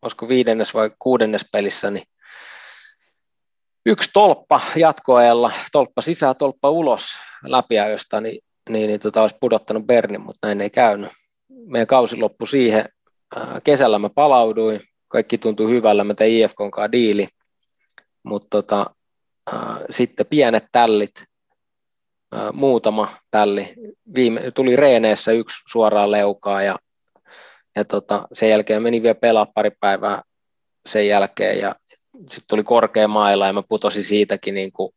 olisiko viidennes vai kuudennes pelissä, niin yksi tolppa jatkoajalla, tolppa sisään, tolppa ulos läpiajosta, niin, niin, niin tota, olisi pudottanut Bernin, mutta näin ei käynyt. Meidän kausi loppui siihen. Kesällä mä palauduin, kaikki tuntui hyvällä, mä tein IFK kanssa diili, mutta tota, äh, sitten pienet tällit, äh, muutama tälli, Viime, tuli reeneessä yksi suoraan leukaa ja, ja tota, sen jälkeen meni vielä pelaa pari päivää sen jälkeen ja sitten tuli korkea maila ja mä putosin siitäkin niin kuin,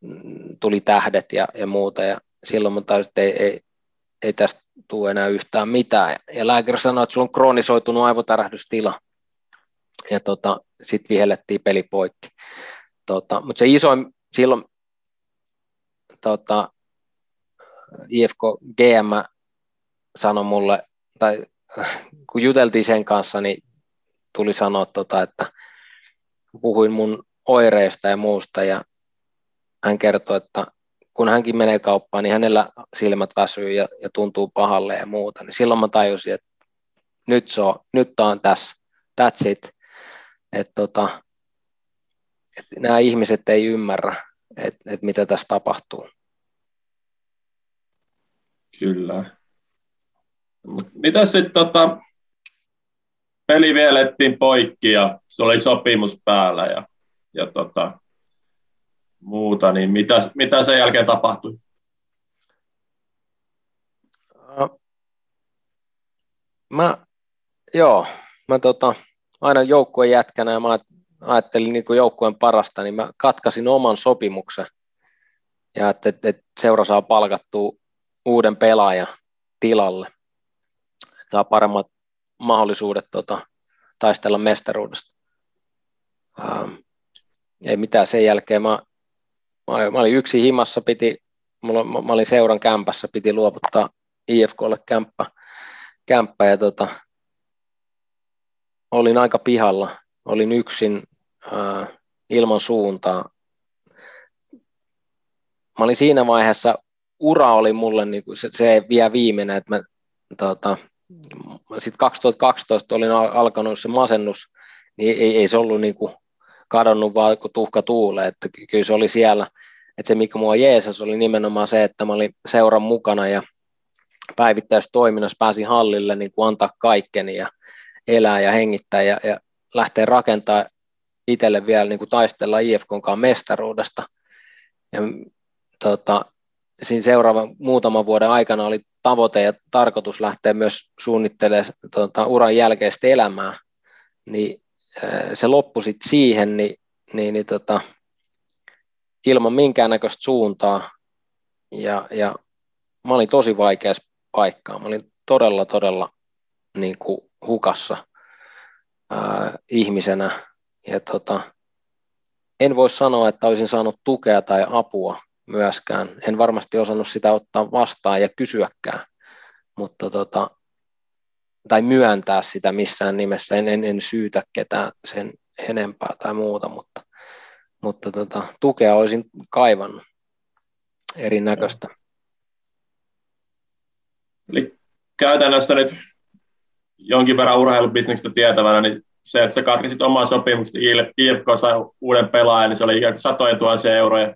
mm, tuli tähdet ja, ja muuta ja silloin mä tajusin, että ei, ei, ei tästä tule enää yhtään mitään. Ja lääkäri sanoi, että sulla on kroonisoitunut aivotärähdystila. Ja tota, sitten vihellettiin peli poikki. Tota, mutta se isoin silloin tota, IFK GM sanoi mulle, tai kun juteltiin sen kanssa, niin tuli sanoa, tota, että puhuin mun oireista ja muusta ja hän kertoi, että kun hänkin menee kauppaan, niin hänellä silmät väsyy ja, ja tuntuu pahalle ja muuta, niin silloin mä tajusin, että nyt, se on, nyt on tässä, that's it. Että tota, et nämä ihmiset ei ymmärrä, että et mitä tässä tapahtuu. Kyllä. Mitä sitten tota, peli vielettiin poikki ja se oli sopimus päällä ja, ja tota, muuta, niin mitä, mitä sen jälkeen tapahtui? Äh, mä, joo, mä tota, aina joukkueen jätkänä ja mä ajattelin niin joukkueen parasta, niin mä katkasin oman sopimuksen ja että et, et seura saa palkattua uuden pelaajan tilalle. Saa paremmat mahdollisuudet tota, taistella mestaruudesta. Ähm, ei mitään sen jälkeen. Mä, mä, mä olin yksi himassa, piti, mulla, mä, mä olin seuran kämpässä, piti luovuttaa IFKlle kämppä, kämppä ja tota, olin aika pihalla. Olin yksin äh, ilman suuntaa. Mä olin siinä vaiheessa, ura oli mulle niin se, se vielä viimeinen, että mä tota, sitten 2012 olin alkanut se masennus, niin ei, ei se ollut niin kuin kadonnut vaan kuin tuhka tuulee, että kyllä se oli siellä, että se mikä mua jeesas oli nimenomaan se, että mä olin seuran mukana ja päivittäisessä toiminnassa pääsin hallille niin kuin antaa kaikkeni ja elää ja hengittää ja, ja lähteä rakentaa itselle vielä niin kuin taistella IFKnkaan mestaruudesta. Ja, tota, siinä seuraavan muutaman vuoden aikana oli tavoite ja tarkoitus lähteä myös suunnittelemaan tota, uran jälkeistä elämää, niin se loppui sitten siihen, niin, niin, niin tota, ilman minkäännäköistä suuntaa. Ja, ja mä olin tosi vaikeassa paikkaa. Mä olin todella, todella niin kuin hukassa ää, ihmisenä. Ja tota, en voi sanoa, että olisin saanut tukea tai apua myöskään. En varmasti osannut sitä ottaa vastaan ja kysyäkään, mutta tota, tai myöntää sitä missään nimessä. En, en, en syytä ketään sen enempää tai muuta, mutta, mutta tota, tukea olisin kaivannut erinäköistä. Eli käytännössä nyt jonkin verran urheilubisneksestä tietävänä, niin se, että sä katkisit omaa sopimusta, IFK sai uuden pelaajan, niin se oli ikään kuin satoja tuhansia euroja.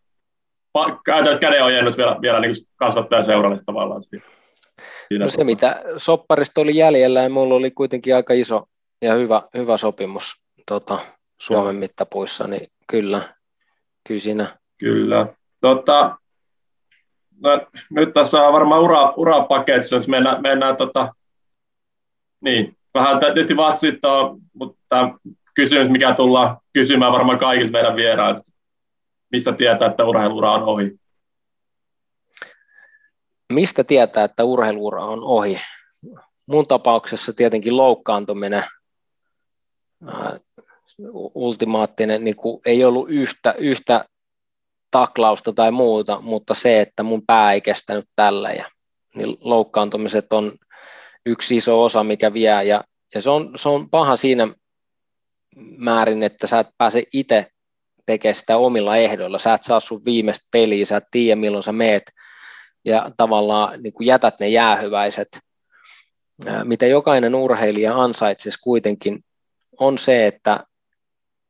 Käytännössä kädenojennus vielä, vielä niin kasvattaa seuralle tavallaan. Siinä. No se, mitä sopparista oli jäljellä, ja mulla oli kuitenkin aika iso ja hyvä, hyvä sopimus tota, Suomen ja. mittapuissa, niin kyllä, kyllä siinä. Kyllä. Tota, no, nyt tässä on varmaan ura, urapaketissa, jos mennään, mennään tota, niin, vähän tietysti vastasit on, mutta tämä kysymys, mikä tullaan kysymään varmaan kaikilta meidän vierailta, mistä tietää, että urheilura on ohi? Mistä tietää, että urheilura on ohi? Mun tapauksessa tietenkin loukkaantuminen, ää, ultimaattinen, niin kuin ei ollut yhtä, yhtä taklausta tai muuta, mutta se, että mun pää ei kestänyt tällä ja niin loukkaantumiset on yksi iso osa, mikä vie ja, ja se, on, se on paha siinä määrin, että sä et pääse itse tekemään sitä omilla ehdoilla. Sä et saa sun viimeistä peliä, sä et tiedä milloin sä meet ja tavallaan niin kuin jätät ne jäähyväiset. Mitä jokainen urheilija ansaitsisi kuitenkin on se, että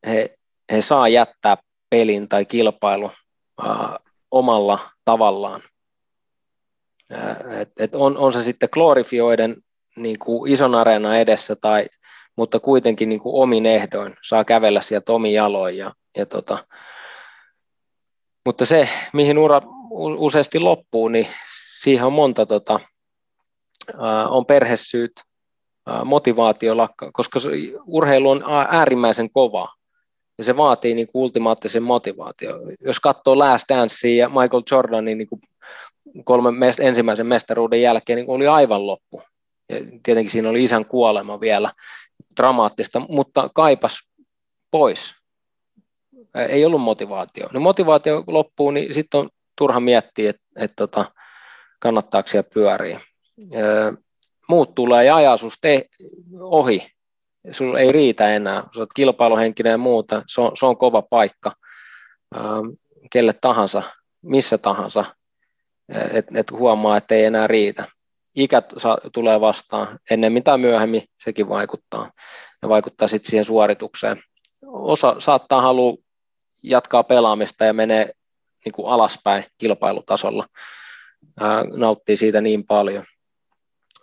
he, he saa jättää pelin tai kilpailu uh, omalla tavallaan. Uh, et, et on, on se sitten glorifioiden niin kuin ison areena edessä, tai, mutta kuitenkin niin kuin omin ehdoin saa kävellä sieltä omin jaloin. Ja, ja tota, mutta se, mihin ura useasti loppuu, niin siihen on monta, tota, on perhesyyt, motivaatio lakka, koska urheilu on äärimmäisen kova ja se vaatii niin kuin ultimaattisen motivaatio. Jos katsoo Last Dancea ja Michael Jordanin niin kolmen mest- ensimmäisen mestaruuden jälkeen, niin oli aivan loppu. Ja tietenkin siinä oli isän kuolema vielä dramaattista, mutta kaipas pois. Ei ollut motivaatio. No motivaatio loppuu, niin sitten on turha miettiä, että et tota, kannattaako siellä pyöriä. Muut tulee ja ajaa susta ohi. Sulla ei riitä enää. Sä oot kilpailuhenkinen ja muuta. Se on, se on kova paikka kelle tahansa, missä tahansa. Että et huomaa, että ei enää riitä ikä tulee vastaan ennemmin tai myöhemmin, sekin vaikuttaa. Ja vaikuttaa sitten siihen suoritukseen. Osa saattaa halua jatkaa pelaamista ja menee niin kuin alaspäin kilpailutasolla. Ää, nauttii siitä niin paljon.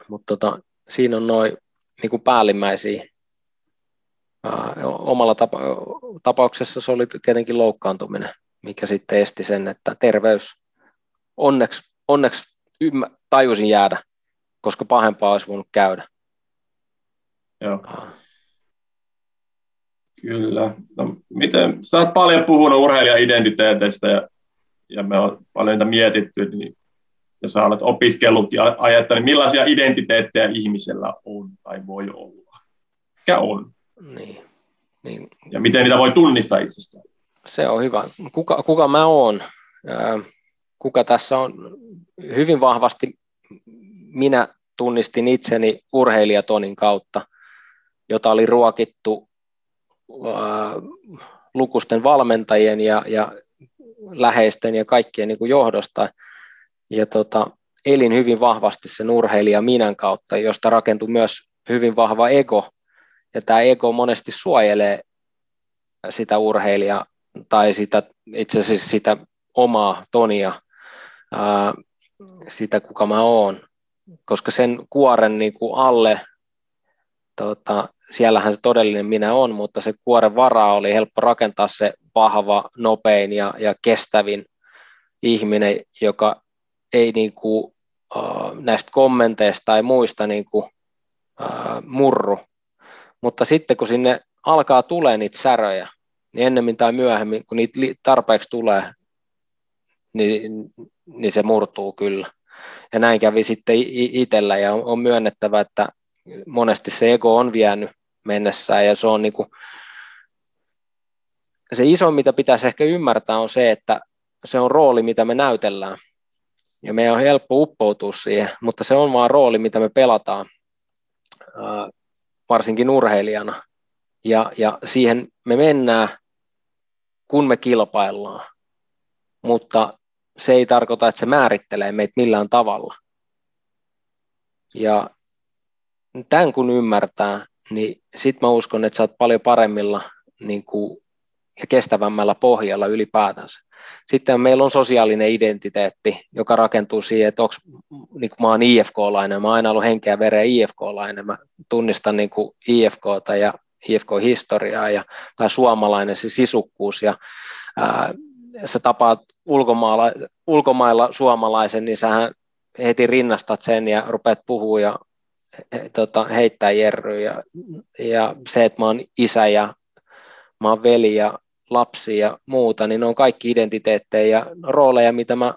Mutta tota, siinä on noin niin päällimmäisiä. Ää, omalla tapa- tapauksessa se oli tietenkin loukkaantuminen, mikä sitten esti sen, että terveys onneksi, onneksi ymmä, tajusin jäädä koska pahempaa olisi voinut käydä. Joo. Kyllä. No, miten, sä oot paljon puhunut urheilija-identiteeteistä ja, ja me on paljon niitä mietitty, niin ja sä olet opiskellut ja ajattelut, niin millaisia identiteettejä ihmisellä on tai voi olla? Mikä on? Niin. niin. Ja miten niitä voi tunnistaa itsestään? Se on hyvä. Kuka, kuka mä oon? Kuka tässä on? Hyvin vahvasti minä tunnistin itseni urheilijatonin kautta, jota oli ruokittu lukusten valmentajien ja, ja läheisten ja kaikkien niin kuin johdosta. Ja tota, elin hyvin vahvasti sen urheilija minän kautta, josta rakentui myös hyvin vahva ego. Ja tämä ego monesti suojelee sitä urheilijaa tai sitä, itse asiassa sitä omaa tonia, ää, sitä kuka mä oon, koska sen kuoren niin kuin alle, tota, siellähän se todellinen minä on, mutta se kuoren varaa oli helppo rakentaa se vahva, nopein ja, ja kestävin ihminen, joka ei niin kuin, äh, näistä kommenteista tai muista niin kuin, äh, murru. Mutta sitten kun sinne alkaa tulee niitä säröjä, niin ennemmin tai myöhemmin, kun niitä tarpeeksi tulee, niin, niin se murtuu kyllä. Ja näin kävi sitten itsellä ja on, on myönnettävä, että monesti se ego on vienyt mennessään ja se on niin kuin, se iso, mitä pitäisi ehkä ymmärtää, on se, että se on rooli, mitä me näytellään. Ja meidän on helppo uppoutua siihen, mutta se on vaan rooli, mitä me pelataan, varsinkin urheilijana. Ja, ja siihen me mennään, kun me kilpaillaan. Mutta se ei tarkoita, että se määrittelee meitä millään tavalla. Ja tämän kun ymmärtää, niin sitten mä uskon, että sä oot paljon paremmilla niin kuin, ja kestävämmällä pohjalla ylipäätänsä. Sitten meillä on sosiaalinen identiteetti, joka rakentuu siihen, että onko, niin kuin mä oon IFK-lainen, mä oon aina ollut henkeä veren IFK-lainen, mä tunnistan niin kuin IFKta ja IFK-historiaa ja, tai suomalainen se sisukkuus ja ää, sä tapaat ulkomailla, ulkomailla suomalaisen, niin sähän heti rinnastat sen ja rupeat puhua ja he, tota, heittää jerryä ja, ja se, että mä oon isä ja mä oon veli ja lapsi ja muuta, niin ne on kaikki identiteettejä ja rooleja, mitä mä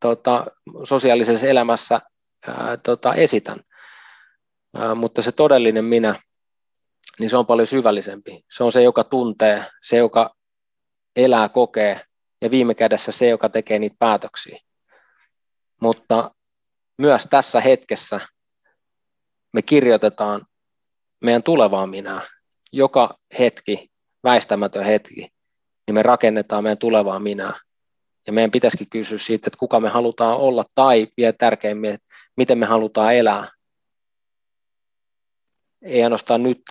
tota, sosiaalisessa elämässä ää, tota, esitän. Ää, mutta se todellinen minä, niin se on paljon syvällisempi. Se on se, joka tuntee, se, joka elää, kokee ja viime kädessä se, joka tekee niitä päätöksiä. Mutta myös tässä hetkessä me kirjoitetaan meidän tulevaa minää. Joka hetki, väistämätön hetki, niin me rakennetaan meidän tulevaa minää. Ja meidän pitäisikin kysyä siitä, että kuka me halutaan olla tai vielä tärkeimmin, että miten me halutaan elää. Ei ainoastaan nyt,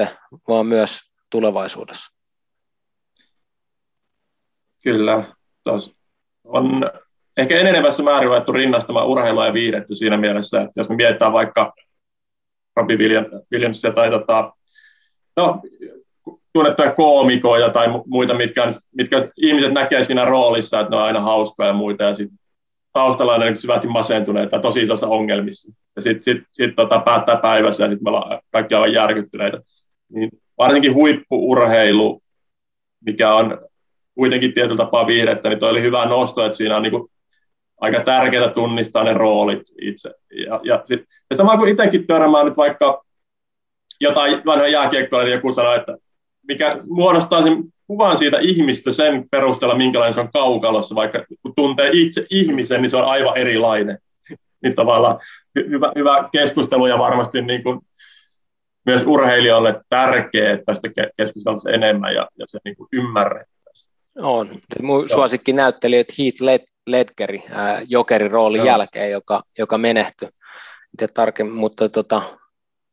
vaan myös tulevaisuudessa. Kyllä. On ehkä enenevässä määrin ruvettu rinnastamaan urheilua ja viihdettä siinä mielessä, että jos me mietitään vaikka Robbie Williamsia tai tota, no, tunnettuja koomikoja tai muita, mitkä, mitkä ihmiset näkee siinä roolissa, että ne on aina hauskoja ja muita, ja sitten taustalla on syvästi masentuneita tosi isossa ongelmissa. Ja sitten sit, sit, tota, päättää päivässä ja sitten me ollaan kaikki aivan järkyttyneitä. Niin varsinkin huippuurheilu, mikä on kuitenkin tietyllä tapaa viihdettä, niin toi oli hyvä nosto, että siinä on niin kuin aika tärkeää tunnistaa ne roolit itse. Ja, ja, sit, ja sama kuin itsekin törmää nyt vaikka jotain vanhoja jääkiekkoja, niin joku sanoo, että mikä muodostaa sen kuvan siitä ihmistä sen perusteella, minkälainen se on kaukalossa, vaikka kun tuntee itse ihmisen, niin se on aivan erilainen. Niin tavallaan hyvä, hyvä keskustelu ja varmasti niin kuin myös urheilijoille tärkeää, että tästä keskusteltaisiin enemmän ja, ja se niin kuin ymmärrettäisiin. On. Mun suosikki näytteli, että Heath Led, Ledgeri ää, jokerin roolin Joo. jälkeen, joka, joka menehtyi. tarkemmin, mutta tota,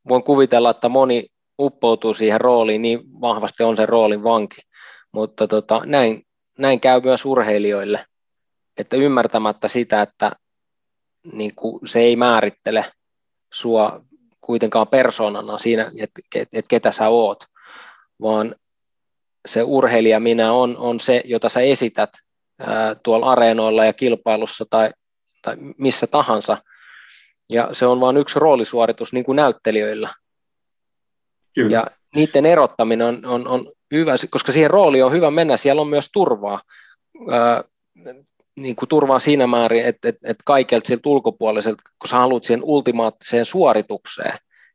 voin kuvitella, että moni uppoutuu siihen rooliin, niin vahvasti on se roolin vanki. Mutta tota, näin, näin käy myös urheilijoille, että ymmärtämättä sitä, että niin kuin se ei määrittele sua kuitenkaan persoonana siinä, että, että ketä sä oot, vaan se urheilija minä on, on se, jota sä esität ää, tuolla areenoilla ja kilpailussa tai, tai missä tahansa. Ja se on vain yksi roolisuoritus niin kuin näyttelijöillä. Kyllä. Ja niiden erottaminen on, on, on hyvä, koska siihen rooliin on hyvä mennä, siellä on myös turvaa. Ää, niin kuin turvaa siinä määrin, että, että, että kaikelta siltä ulkopuoliselta, kun sä haluat siihen ultimaattiseen suoritukseen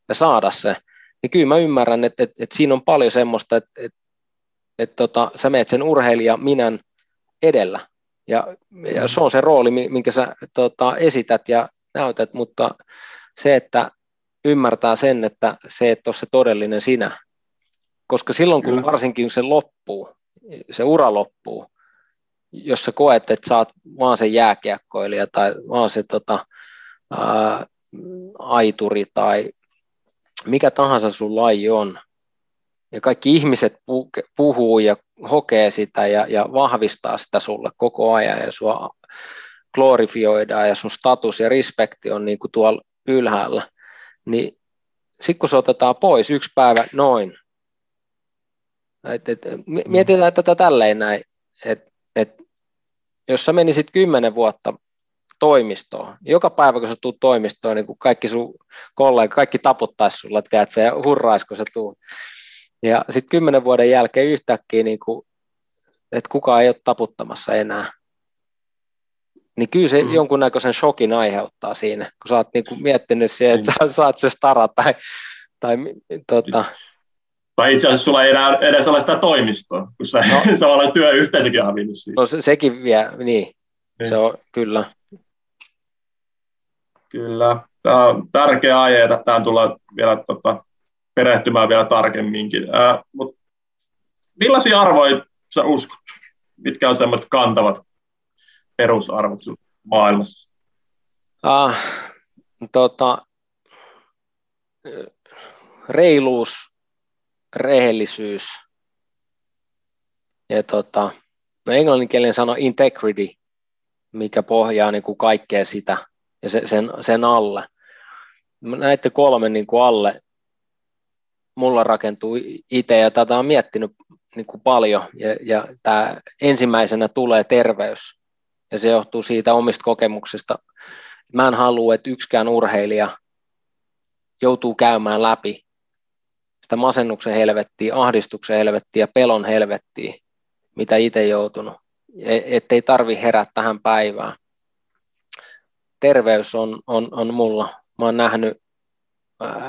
ja saada se, niin kyllä mä ymmärrän, että, että, että siinä on paljon semmoista, että, että, että tota, sä meet sen urheilija minän edellä. Ja, ja se on se rooli, minkä sä tota, esität ja näytät, mutta se, että ymmärtää sen, että se et ole se todellinen sinä. Koska silloin, kun Kyllä. varsinkin se loppuu, se ura loppuu, jos sä koet, että sä oot vaan se jääkiekkoilija tai vaan se tota, ää, aituri tai mikä tahansa sun laji on, ja kaikki ihmiset puhuu ja hokee sitä ja, ja vahvistaa sitä sulle koko ajan ja sua glorifioidaan ja sun status ja respekti on niin kuin tuolla ylhäällä, niin sitten kun se otetaan pois yksi päivä noin, et, et, mietitään tätä tälleen näin, että et, jos sä menisit kymmenen vuotta toimistoon, joka päivä kun sä tuut toimistoon, niin kun kaikki sun kollega, kaikki taputtaisi sulla, että ja hurraisi, kun sä tuut. Ja sitten kymmenen vuoden jälkeen yhtäkkiä, niin kuin, että kukaan ei ole taputtamassa enää. Niin kyllä se mm. jonkunnäköisen shokin aiheuttaa siinä, kun sä oot niin kuin miettinyt siihen, että mm. sä saat se stara tai, tai tota, tai itse asiassa sulla ei enää edes ole sitä toimistoa, kun sä no, samalla työyhteisökin on hävinnyt siitä. No se, sekin vie, niin. niin. Se on, kyllä. Kyllä. Tämä on tärkeä aihe, että tähän tullaan vielä tota, perehtymään vielä tarkemminkin. Ää, mut millaisia arvoja sä uskot? Mitkä on semmoiset kantavat perusarvot maailmassa? Ah, tota, reiluus, rehellisyys ja tota, no englanninkielinen sano integrity, mikä pohjaa niin kuin kaikkea sitä ja se, sen, sen alle. Näiden kolmen niin kuin alle mulla rakentuu itse ja tätä on miettinyt niin kuin paljon ja, ja tämä ensimmäisenä tulee terveys ja se johtuu siitä omista kokemuksista. Mä en halua, että yksikään urheilija joutuu käymään läpi sitä masennuksen helvettiä, ahdistuksen helvettiä ja pelon helvettiä, mitä itse joutunut, e, ettei tarvi herää tähän päivään. Terveys on, on, on mulla. Mä oon nähnyt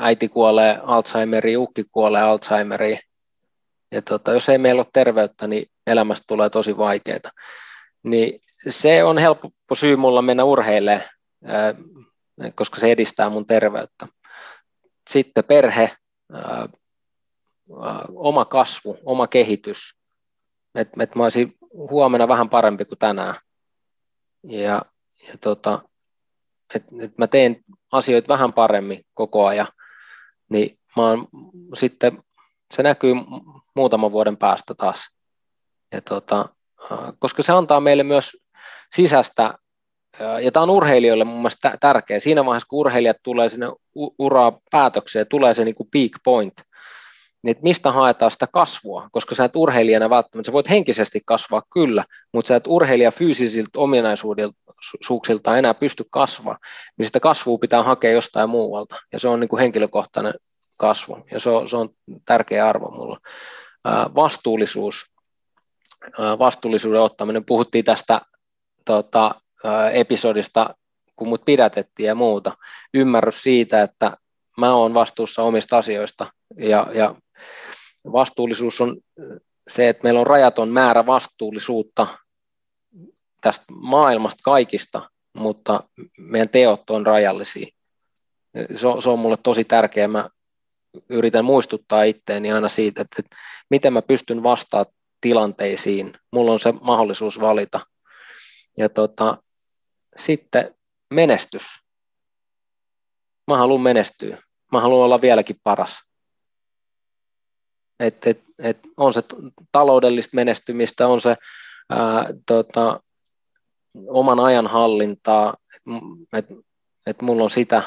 äiti kuolee Alzheimeriin, ukki kuolee Alzheimeriin. Ja tota, jos ei meillä ole terveyttä, niin elämästä tulee tosi vaikeaa. Niin se on helppo syy mulla mennä urheilemaan, koska se edistää mun terveyttä. Sitten perhe, oma kasvu, oma kehitys. Että et mä olisin huomenna vähän parempi kuin tänään. Ja, ja tota, että et mä teen asioita vähän paremmin koko ajan, niin mä oon, sitten se näkyy muutaman vuoden päästä taas. Ja tota, koska se antaa meille myös sisästä, ja tämä on urheilijoille mun mielestä tärkeä, siinä vaiheessa kun urheilijat tulee sinne uraa päätökseen, tulee se niin kuin peak point, niin että mistä haetaan sitä kasvua, koska sä et urheilijana välttämättä, sä voit henkisesti kasvaa kyllä, mutta sä et urheilija fyysisiltä ominaisuuksilta enää pysty kasvaa, niin sitä kasvua pitää hakea jostain muualta, ja se on niin kuin henkilökohtainen kasvu, ja se on, se on tärkeä arvo mulla. Vastuullisuus, vastuullisuuden ottaminen, puhuttiin tästä tota, episodista, kun mut pidätettiin ja muuta, ymmärrys siitä, että mä oon vastuussa omista asioista ja, ja Vastuullisuus on se, että meillä on rajaton määrä vastuullisuutta tästä maailmasta kaikista, mutta meidän teot on rajallisia. Se on, se on mulle tosi tärkeää. Mä yritän muistuttaa itteeni aina siitä, että, että miten mä pystyn vastaamaan tilanteisiin. Mulla on se mahdollisuus valita. Ja tota, sitten menestys. Mä haluan menestyä. Mä haluan olla vieläkin paras että et, et on se taloudellista menestymistä, on se ää, tota, oman ajan hallintaa, että et, et mulla on sitä,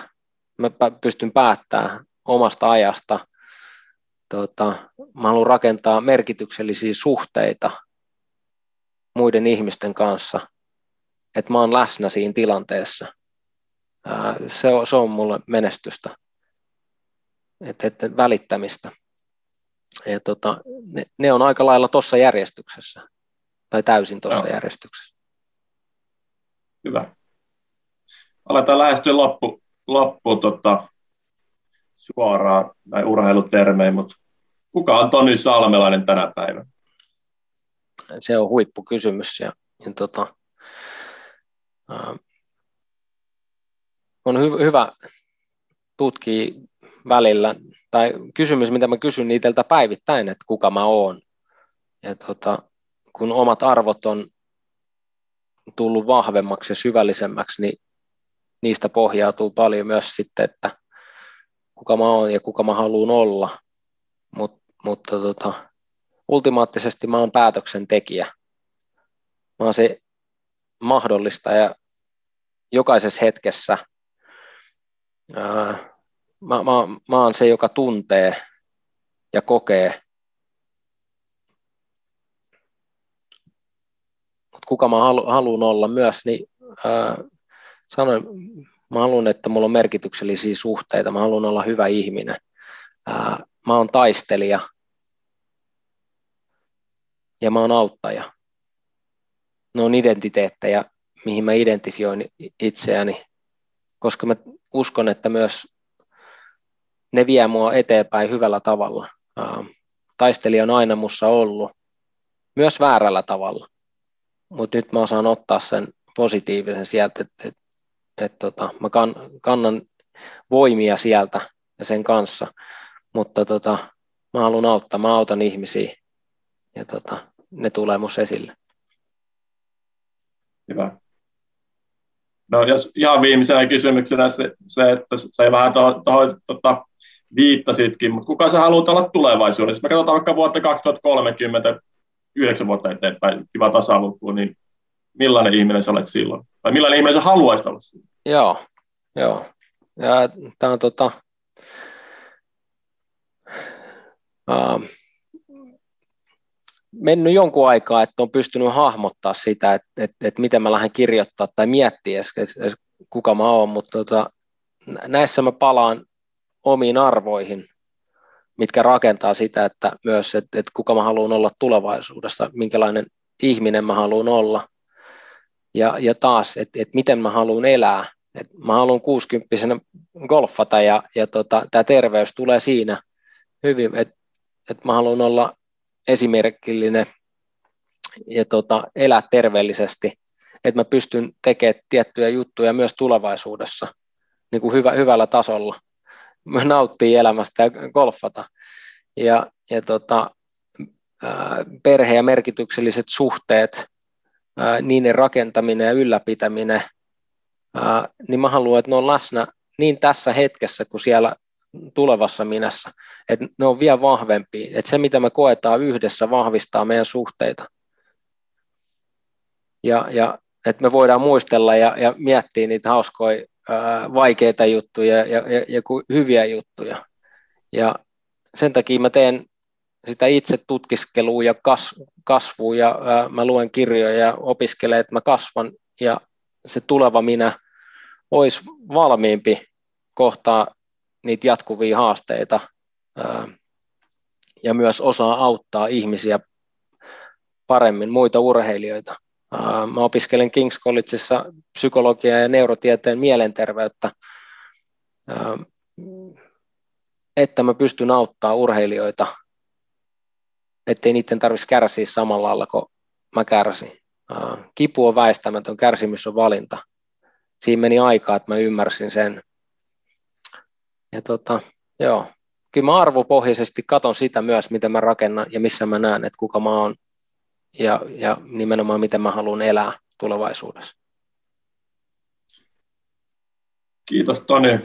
mä pystyn päättämään omasta ajasta, tota, mä haluan rakentaa merkityksellisiä suhteita muiden ihmisten kanssa, että mä oon läsnä siinä tilanteessa. Ää, se, on, se on mulle menestystä, että et, välittämistä ja tota, ne, ne, on aika lailla tuossa järjestyksessä, tai täysin tuossa järjestyksessä. Hyvä. Aletaan lähestyä loppu, loppu tota, suoraan näin urheilutermein, mutta kuka on Toni Salmelainen tänä päivänä? Se on huippukysymys ja, ja tota, ää, on hy- hyvä tutkia välillä, tai kysymys, mitä mä kysyn niiltä päivittäin, että kuka mä oon. Ja tota, kun omat arvot on tullut vahvemmaksi ja syvällisemmäksi, niin niistä pohjautuu paljon myös sitten, että kuka mä oon ja kuka mä haluan olla. Mut, mutta tota, ultimaattisesti mä oon päätöksentekijä. Mä oon se mahdollista ja jokaisessa hetkessä mä, mä, mä oon se, joka tuntee ja kokee. Mut kuka mä halu, haluan olla myös, niin ää, sanoin, mä haluan, että mulla on merkityksellisiä suhteita, mä haluan olla hyvä ihminen. Ää, mä oon taistelija ja mä oon auttaja. Ne on identiteettejä, mihin mä identifioin itseäni, koska mä uskon, että myös ne vie mua eteenpäin hyvällä tavalla. Taistelija on aina mussa ollut, myös väärällä tavalla, mutta nyt mä osaan ottaa sen positiivisen sieltä, että et, et, tota, mä kan, kannan voimia sieltä ja sen kanssa, mutta tota, mä haluan auttaa, mä autan ihmisiä ja tota, ne tulee musta esille. Hyvä. No jos ihan viimeisenä kysymyksenä se, se että se vähän tuohon to, tota, viittasitkin, mutta kuka sä haluat olla tulevaisuudessa? Me katsotaan vaikka vuotta 2030, yhdeksän vuotta eteenpäin, kiva tasaluku, niin millainen ihminen sä olet silloin? Tai millainen ihminen sä haluaisit olla silloin? Joo, joo. Ja tämä on tota, uh, mennyt jonkun aikaa, että on pystynyt hahmottaa sitä, että, että, että miten mä lähden kirjoittaa tai miettiä, edes, edes kuka mä oon, mutta tota, näissä mä palaan omiin arvoihin, mitkä rakentaa sitä, että myös, että, että kuka mä haluan olla tulevaisuudessa, minkälainen ihminen mä haluan olla. Ja, ja taas, että, että miten mä haluan elää. että mä haluan 60 golfata ja, ja tota, tämä terveys tulee siinä hyvin, että, että mä haluan olla esimerkillinen ja tota, elää terveellisesti, että mä pystyn tekemään tiettyjä juttuja myös tulevaisuudessa niin kuin hyvä, hyvällä tasolla nauttii elämästä ja golfata. Ja, ja tota, perhe- ja merkitykselliset suhteet, niiden rakentaminen ja ylläpitäminen, niin mä haluan, että ne on läsnä niin tässä hetkessä kuin siellä tulevassa minässä, että ne on vielä vahvempia, että se mitä me koetaan yhdessä vahvistaa meidän suhteita. Ja, ja että me voidaan muistella ja, ja miettiä niitä hauskoja vaikeita juttuja ja, ja, ja hyviä juttuja. Ja sen takia mä teen sitä itse tutkiskelua ja kas, kasvua ja ää, mä luen kirjoja ja opiskelen, että mä kasvan ja se tuleva minä olisi valmiimpi kohtaa niitä jatkuvia haasteita ja myös osaa auttaa ihmisiä paremmin, muita urheilijoita. Mä opiskelen King's Collegeissa psykologiaa ja neurotieteen mielenterveyttä, että mä pystyn auttamaan urheilijoita, ettei niiden tarvitsisi kärsiä samalla lailla kuin mä kärsin. Kipu on väistämätön, kärsimys on valinta. Siinä meni aikaa, että mä ymmärsin sen. Ja tota, joo, kyllä mä arvopohjaisesti katon sitä myös, mitä mä rakennan ja missä mä näen, että kuka mä oon ja, ja nimenomaan miten mä haluan elää tulevaisuudessa. Kiitos Toni.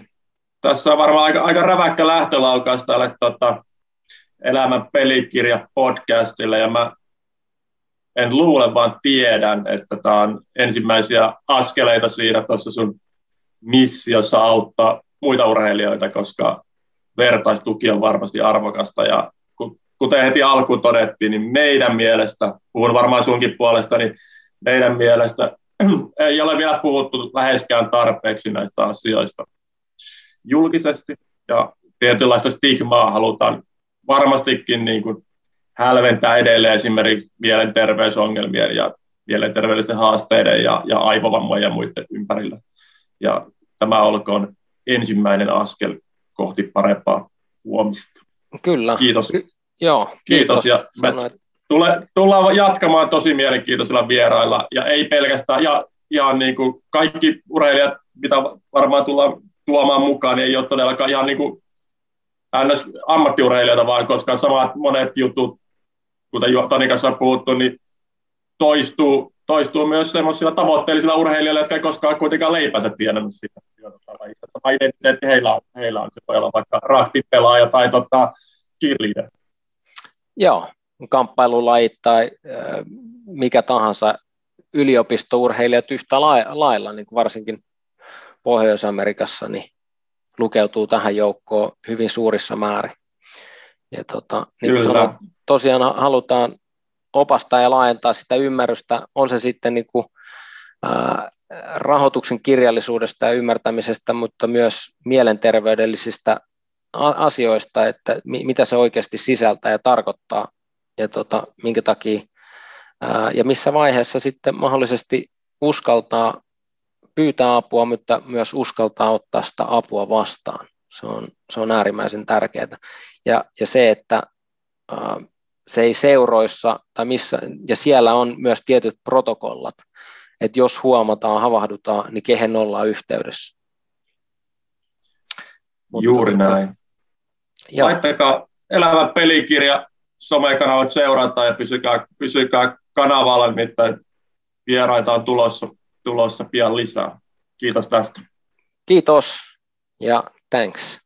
Tässä on varmaan aika, aika räväkkä lähtölaukaus tälle tota, elämän pelikirja podcastille ja mä en luule, vaan tiedän, että tämä on ensimmäisiä askeleita siinä tuossa sun missiossa auttaa muita urheilijoita, koska vertaistuki on varmasti arvokasta ja kuten heti alkuun todettiin, niin meidän mielestä, puhun varmaan sunkin puolesta, niin meidän mielestä ei ole vielä puhuttu läheskään tarpeeksi näistä asioista julkisesti, ja tietynlaista stigmaa halutaan varmastikin niin kuin hälventää edelleen esimerkiksi mielenterveysongelmien ja mielenterveydellisten haasteiden ja, ja aivovammojen ja muiden ympärillä. Ja tämä olkoon ensimmäinen askel kohti parempaa huomista. Kyllä. Kiitos. Ky- joo, kiitos. kiitos. Ja me tule, tullaan jatkamaan tosi mielenkiintoisilla vierailla ja ei pelkästään, ja ihan niin kuin kaikki urheilijat, mitä varmaan tullaan tuomaan mukaan, niin ei ole todellakaan ihan niin kuin ammattiurheilijoita, vaan koska samat monet jutut, kuten Tonin kanssa on puhuttu, niin toistuu, toistuu myös semmoisilla tavoitteellisilla urheilijoilla, jotka ei koskaan kuitenkaan leipänsä tiennyt sitä. Sama identiteetti heillä on, heillä on. Se voi olla vaikka rugby-pelaaja tai tota, cheerleader. Joo, kamppailulajit tai äh, mikä tahansa yliopistourheilijat yhtä lailla, niin kuin varsinkin Pohjois-Amerikassa, niin lukeutuu tähän joukkoon hyvin suurissa määrin. Ja tota, niin kuin sanoit, tosiaan halutaan opastaa ja laajentaa sitä ymmärrystä, on se sitten niin kuin, ää, rahoituksen kirjallisuudesta ja ymmärtämisestä, mutta myös mielenterveydellisistä asioista, että mitä se oikeasti sisältää ja tarkoittaa ja tota, minkä takia ja missä vaiheessa sitten mahdollisesti uskaltaa pyytää apua, mutta myös uskaltaa ottaa sitä apua vastaan. Se on, se on äärimmäisen tärkeää. Ja, ja se, että se ei seuroissa, tai missä, ja siellä on myös tietyt protokollat, että jos huomataan, havahdutaan, niin kehen ollaan yhteydessä. Mutta Juuri tuota, näin. Joo. Laittakaa elävä pelikirja, somekanavat seurata ja pysykää, pysykää kanavalla, nimittäin vieraita on tulossa, tulossa pian lisää. Kiitos tästä. Kiitos ja thanks.